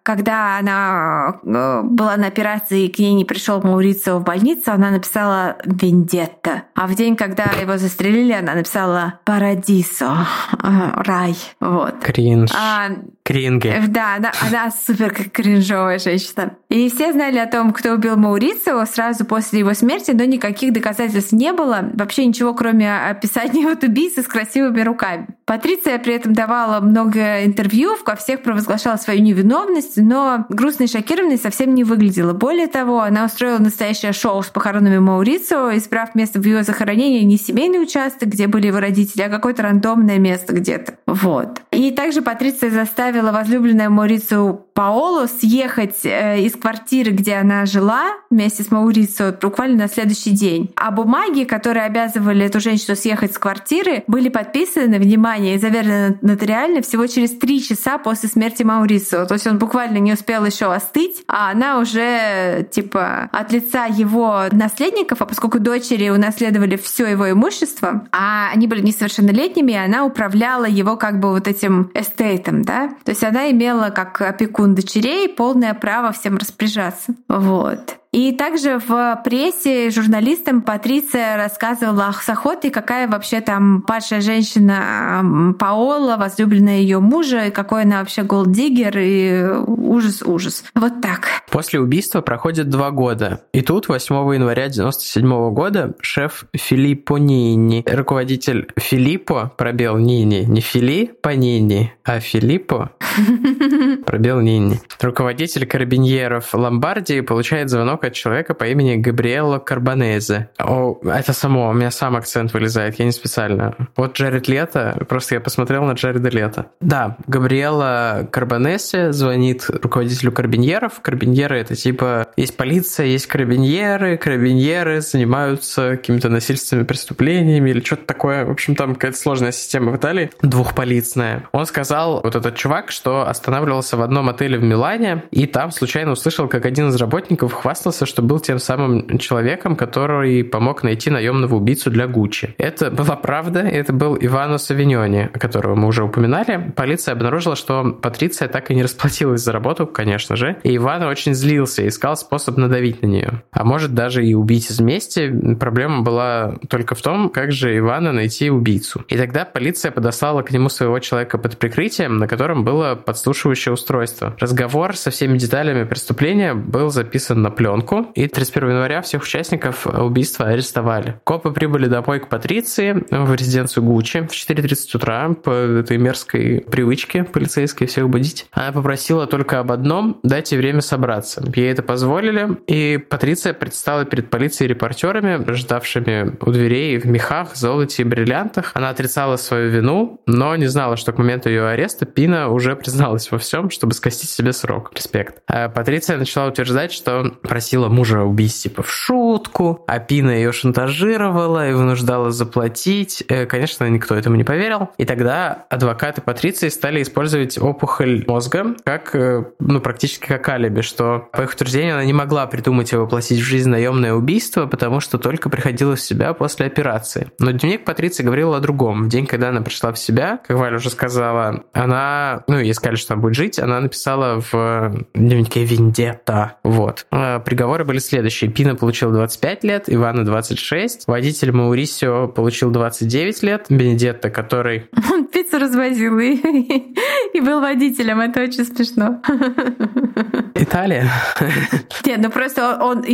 когда она э, была на операции и к ней не пришел Маурицио в больницу, она написала «Вендетта». А в день, когда его застрелили, она написала «Парадисо», э, «Рай». Вот. Кринж. А, Кринги. Э, да, она, она супер как кринжовая женщина. И все знали о том, кто убил Маурицио сразу после его смерти, но никаких доказательств не было. Вообще ничего, кроме описания вот убийцы с красивыми руками. Патриция при этом давала много интервью, во всех провозглашала свою невиновность, но грустной и шокированной совсем не выглядела. Более того, она устроила настоящее шоу с похоронами Маурицио, избрав место в его захоронении не семейный участок, где были его родители, а какое-то рандомное место где-то. Вот. И также Патриция заставила возлюбленную Маурицио Паоло съехать э, из квартиры, где она жила вместе с Маурицио буквально на следующий день. А бумаги, которые обязывали эту женщину съехать с квартиры, были подписаны, внимание, и заверены нотариально всего через три часа после смерти Маурицио. То есть он буквально не успел еще остыть, а она уже типа от лица его наследников, а поскольку дочери унаследовали все его имущество, а они были несовершеннолетними, она управляла его как бы вот этим эстейтом, да. То есть она имела как опекун дочерей полное право всем распоряжаться. Вот. И также в прессе журналистам Патриция рассказывала с охотой, какая вообще там падшая женщина Паола, возлюбленная ее мужа, и какой она вообще голддиггер, и ужас-ужас. Вот так. После убийства проходит два года. И тут, 8 января 97 года, шеф Филиппо Нини, руководитель Филиппо, пробел Нини, не Фили Панини, а Филиппо, пробел Нини, руководитель карабиньеров Ломбардии получает звонок от человека по имени Габриэло Карбонезе. О, это само, у меня сам акцент вылезает, я не специально. Вот Джаред Лето, просто я посмотрел на Джареда Лето. Да, Габриэла Карбонесе звонит руководителю карбиньеров. Карбиньеры это типа, есть полиция, есть карабиньеры, карабиньеры занимаются какими-то насильственными преступлениями или что-то такое. В общем, там какая-то сложная система в Италии, двухполицная. Он сказал, вот этот чувак, что останавливался в одном отеле в Милане, и там случайно услышал, как один из работников хвастался хвастался, что был тем самым человеком, который помог найти наемного убийцу для Гуччи. Это была правда, это был Ивано Савиньони, которого мы уже упоминали. Полиция обнаружила, что Патриция так и не расплатилась за работу, конечно же, и Ивана очень злился и искал способ надавить на нее. А может даже и убить из мести. Проблема была только в том, как же Ивана найти убийцу. И тогда полиция подослала к нему своего человека под прикрытием, на котором было подслушивающее устройство. Разговор со всеми деталями преступления был записан на пленку, пленку, и 31 января всех участников убийства арестовали. Копы прибыли домой к Патриции в резиденцию Гуччи в 4.30 утра по этой мерзкой привычке полицейской всех будить. Она попросила только об одном – дать ей время собраться. Ей это позволили, и Патриция предстала перед полицией репортерами, ждавшими у дверей в мехах, золоте и бриллиантах. Она отрицала свою вину, но не знала, что к моменту ее ареста Пина уже призналась во всем, чтобы скостить себе срок. Респект. А Патриция начала утверждать, что просила просила мужа убить типа в шутку, а Пина ее шантажировала и вынуждала заплатить. Э, конечно, никто этому не поверил. И тогда адвокаты Патриции стали использовать опухоль мозга как, э, ну, практически как алиби, что, по их утверждению, она не могла придумать и воплотить в жизнь наемное убийство, потому что только приходила в себя после операции. Но дневник Патриции говорил о другом. В день, когда она пришла в себя, как Валя уже сказала, она, ну, ей сказали, что она будет жить, она написала в дневнике «Вендетта». Вот. Э, приговор Приговоры были следующие. Пина получил 25 лет, Ивана 26, водитель Маурисио получил 29 лет, Бенедетта, который... Он пиццу развозил и, и был водителем, это очень смешно. Италия. Нет, ну просто он,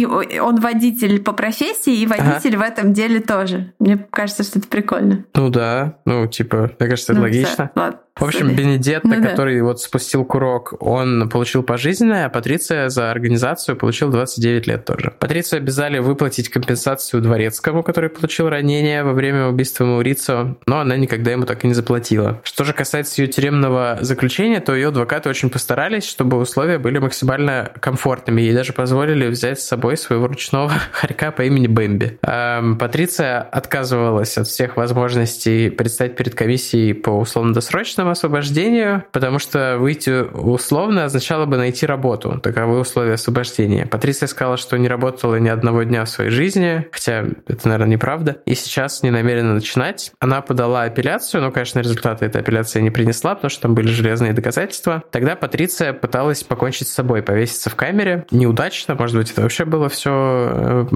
он водитель по профессии и водитель ага. в этом деле тоже. Мне кажется, что это прикольно. Ну да, ну типа, мне кажется, это ну, логично. Все, ладно. В общем, Бенедетто, ну, который да. вот спустил курок, он получил пожизненное, а Патриция за организацию получил 29 лет тоже. Патрицию обязали выплатить компенсацию дворецкому, который получил ранение во время убийства Маурицо, но она никогда ему так и не заплатила. Что же касается ее тюремного заключения, то ее адвокаты очень постарались, чтобы условия были максимально комфортными. Ей даже позволили взять с собой своего ручного хорька по имени Бэмби. Эм, Патриция отказывалась от всех возможностей предстать перед комиссией по условно-досрочному освобождению, потому что выйти условно означало бы найти работу. Таковы условия освобождения. Патриция сказала, что не работала ни одного дня в своей жизни, хотя это, наверное, неправда, и сейчас не намерена начинать. Она подала апелляцию, но, конечно, результаты этой апелляции не принесла, потому что там были железные доказательства. Тогда Патриция пыталась покончить с собой, повеситься в камере. Неудачно, может быть, это вообще было все э,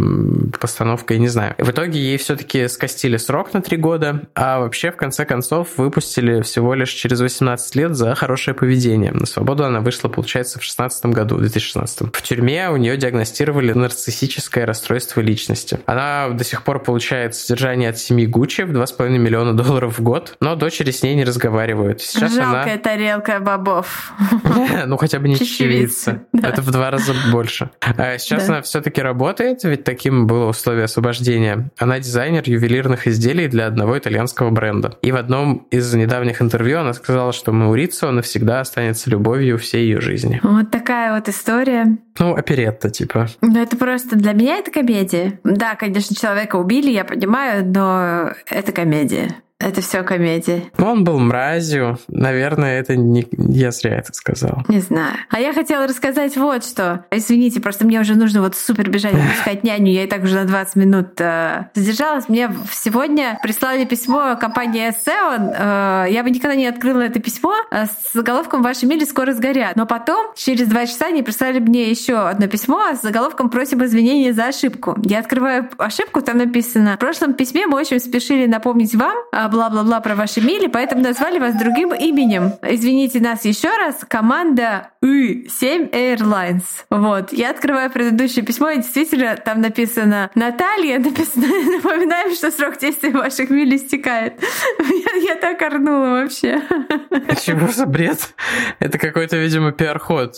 постановкой, не знаю. В итоге ей все-таки скостили срок на три года, а вообще, в конце концов, выпустили всего лишь через 18 лет за хорошее поведение. На свободу она вышла, получается, в 16 году, в 2016. В тюрьме у нее диагностировали нарциссическое расстройство личности. Она до сих пор получает содержание от семьи Гуччи в 2,5 миллиона долларов в год, но дочери с ней не разговаривают. Сейчас Жалкая она... тарелка бобов. Ну, хотя бы не чечевица. Это в два раза больше. А сейчас она все-таки работает, ведь таким было условие освобождения. Она дизайнер ювелирных изделий для одного итальянского бренда. И в одном из недавних интервью она сказала, что Маурицио навсегда останется любовью всей ее жизни. Вот такая вот история. Ну, оперетта, типа. Ну, это просто для меня это комедия. Да, конечно, человека убили, я понимаю, но это комедия. Это все комедия. Он был мразью. Наверное, это не я зря это сказал. Не знаю. А я хотела рассказать вот что. Извините, просто мне уже нужно вот супер бежать искать няню. Я и так уже на 20 минут э, задержалась. Мне сегодня прислали письмо компании S7. Э, я бы никогда не открыла это письмо э, с заголовком «Ваши мили скоро сгорят». Но потом, через два часа, они прислали мне еще одно письмо с заголовком «Просим извинения за ошибку». Я открываю ошибку, там написано «В прошлом письме мы очень спешили напомнить вам бла-бла-бла про ваши мили, поэтому назвали вас другим именем. Извините нас еще раз, команда И7 Airlines. Вот. Я открываю предыдущее письмо, и действительно там написано Наталья, написано, напоминаем, что срок действия ваших миль истекает. Я, я так орнула вообще. Чего за бред? Это какой-то, видимо, пиар-ход.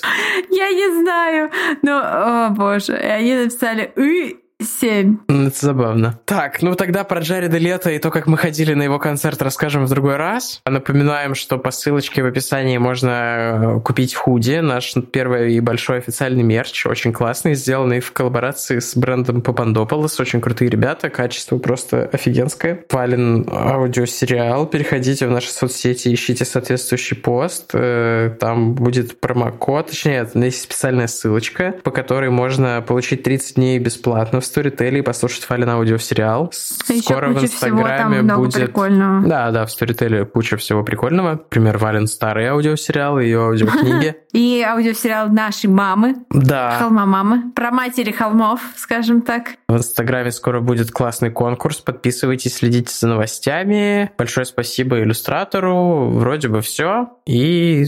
Я не знаю. Но, о боже, и они написали И Семь. Это забавно. Так, ну тогда про Джареда Лето и то, как мы ходили на его концерт, расскажем в другой раз. Напоминаем, что по ссылочке в описании можно э, купить худи, наш первый и большой официальный мерч, очень классный, сделанный в коллаборации с брендом Папандополос, очень крутые ребята, качество просто офигенское. Вален аудиосериал, переходите в наши соцсети, ищите соответствующий пост, э, там будет промокод, точнее, есть специальная ссылочка, по которой можно получить 30 дней бесплатно в Storytel и послушать Фалин аудиосериал. Еще Скоро в Инстаграме будет... Да, да, в Storytel куча всего прикольного. Например, Вален старый аудиосериал, ее аудиокниги. И аудиосериал нашей мамы. Да. Холма мамы. Про матери холмов, скажем так. В Инстаграме скоро будет классный конкурс. Подписывайтесь, следите за новостями. Большое спасибо иллюстратору. Вроде бы все. И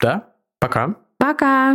да, пока. Пока.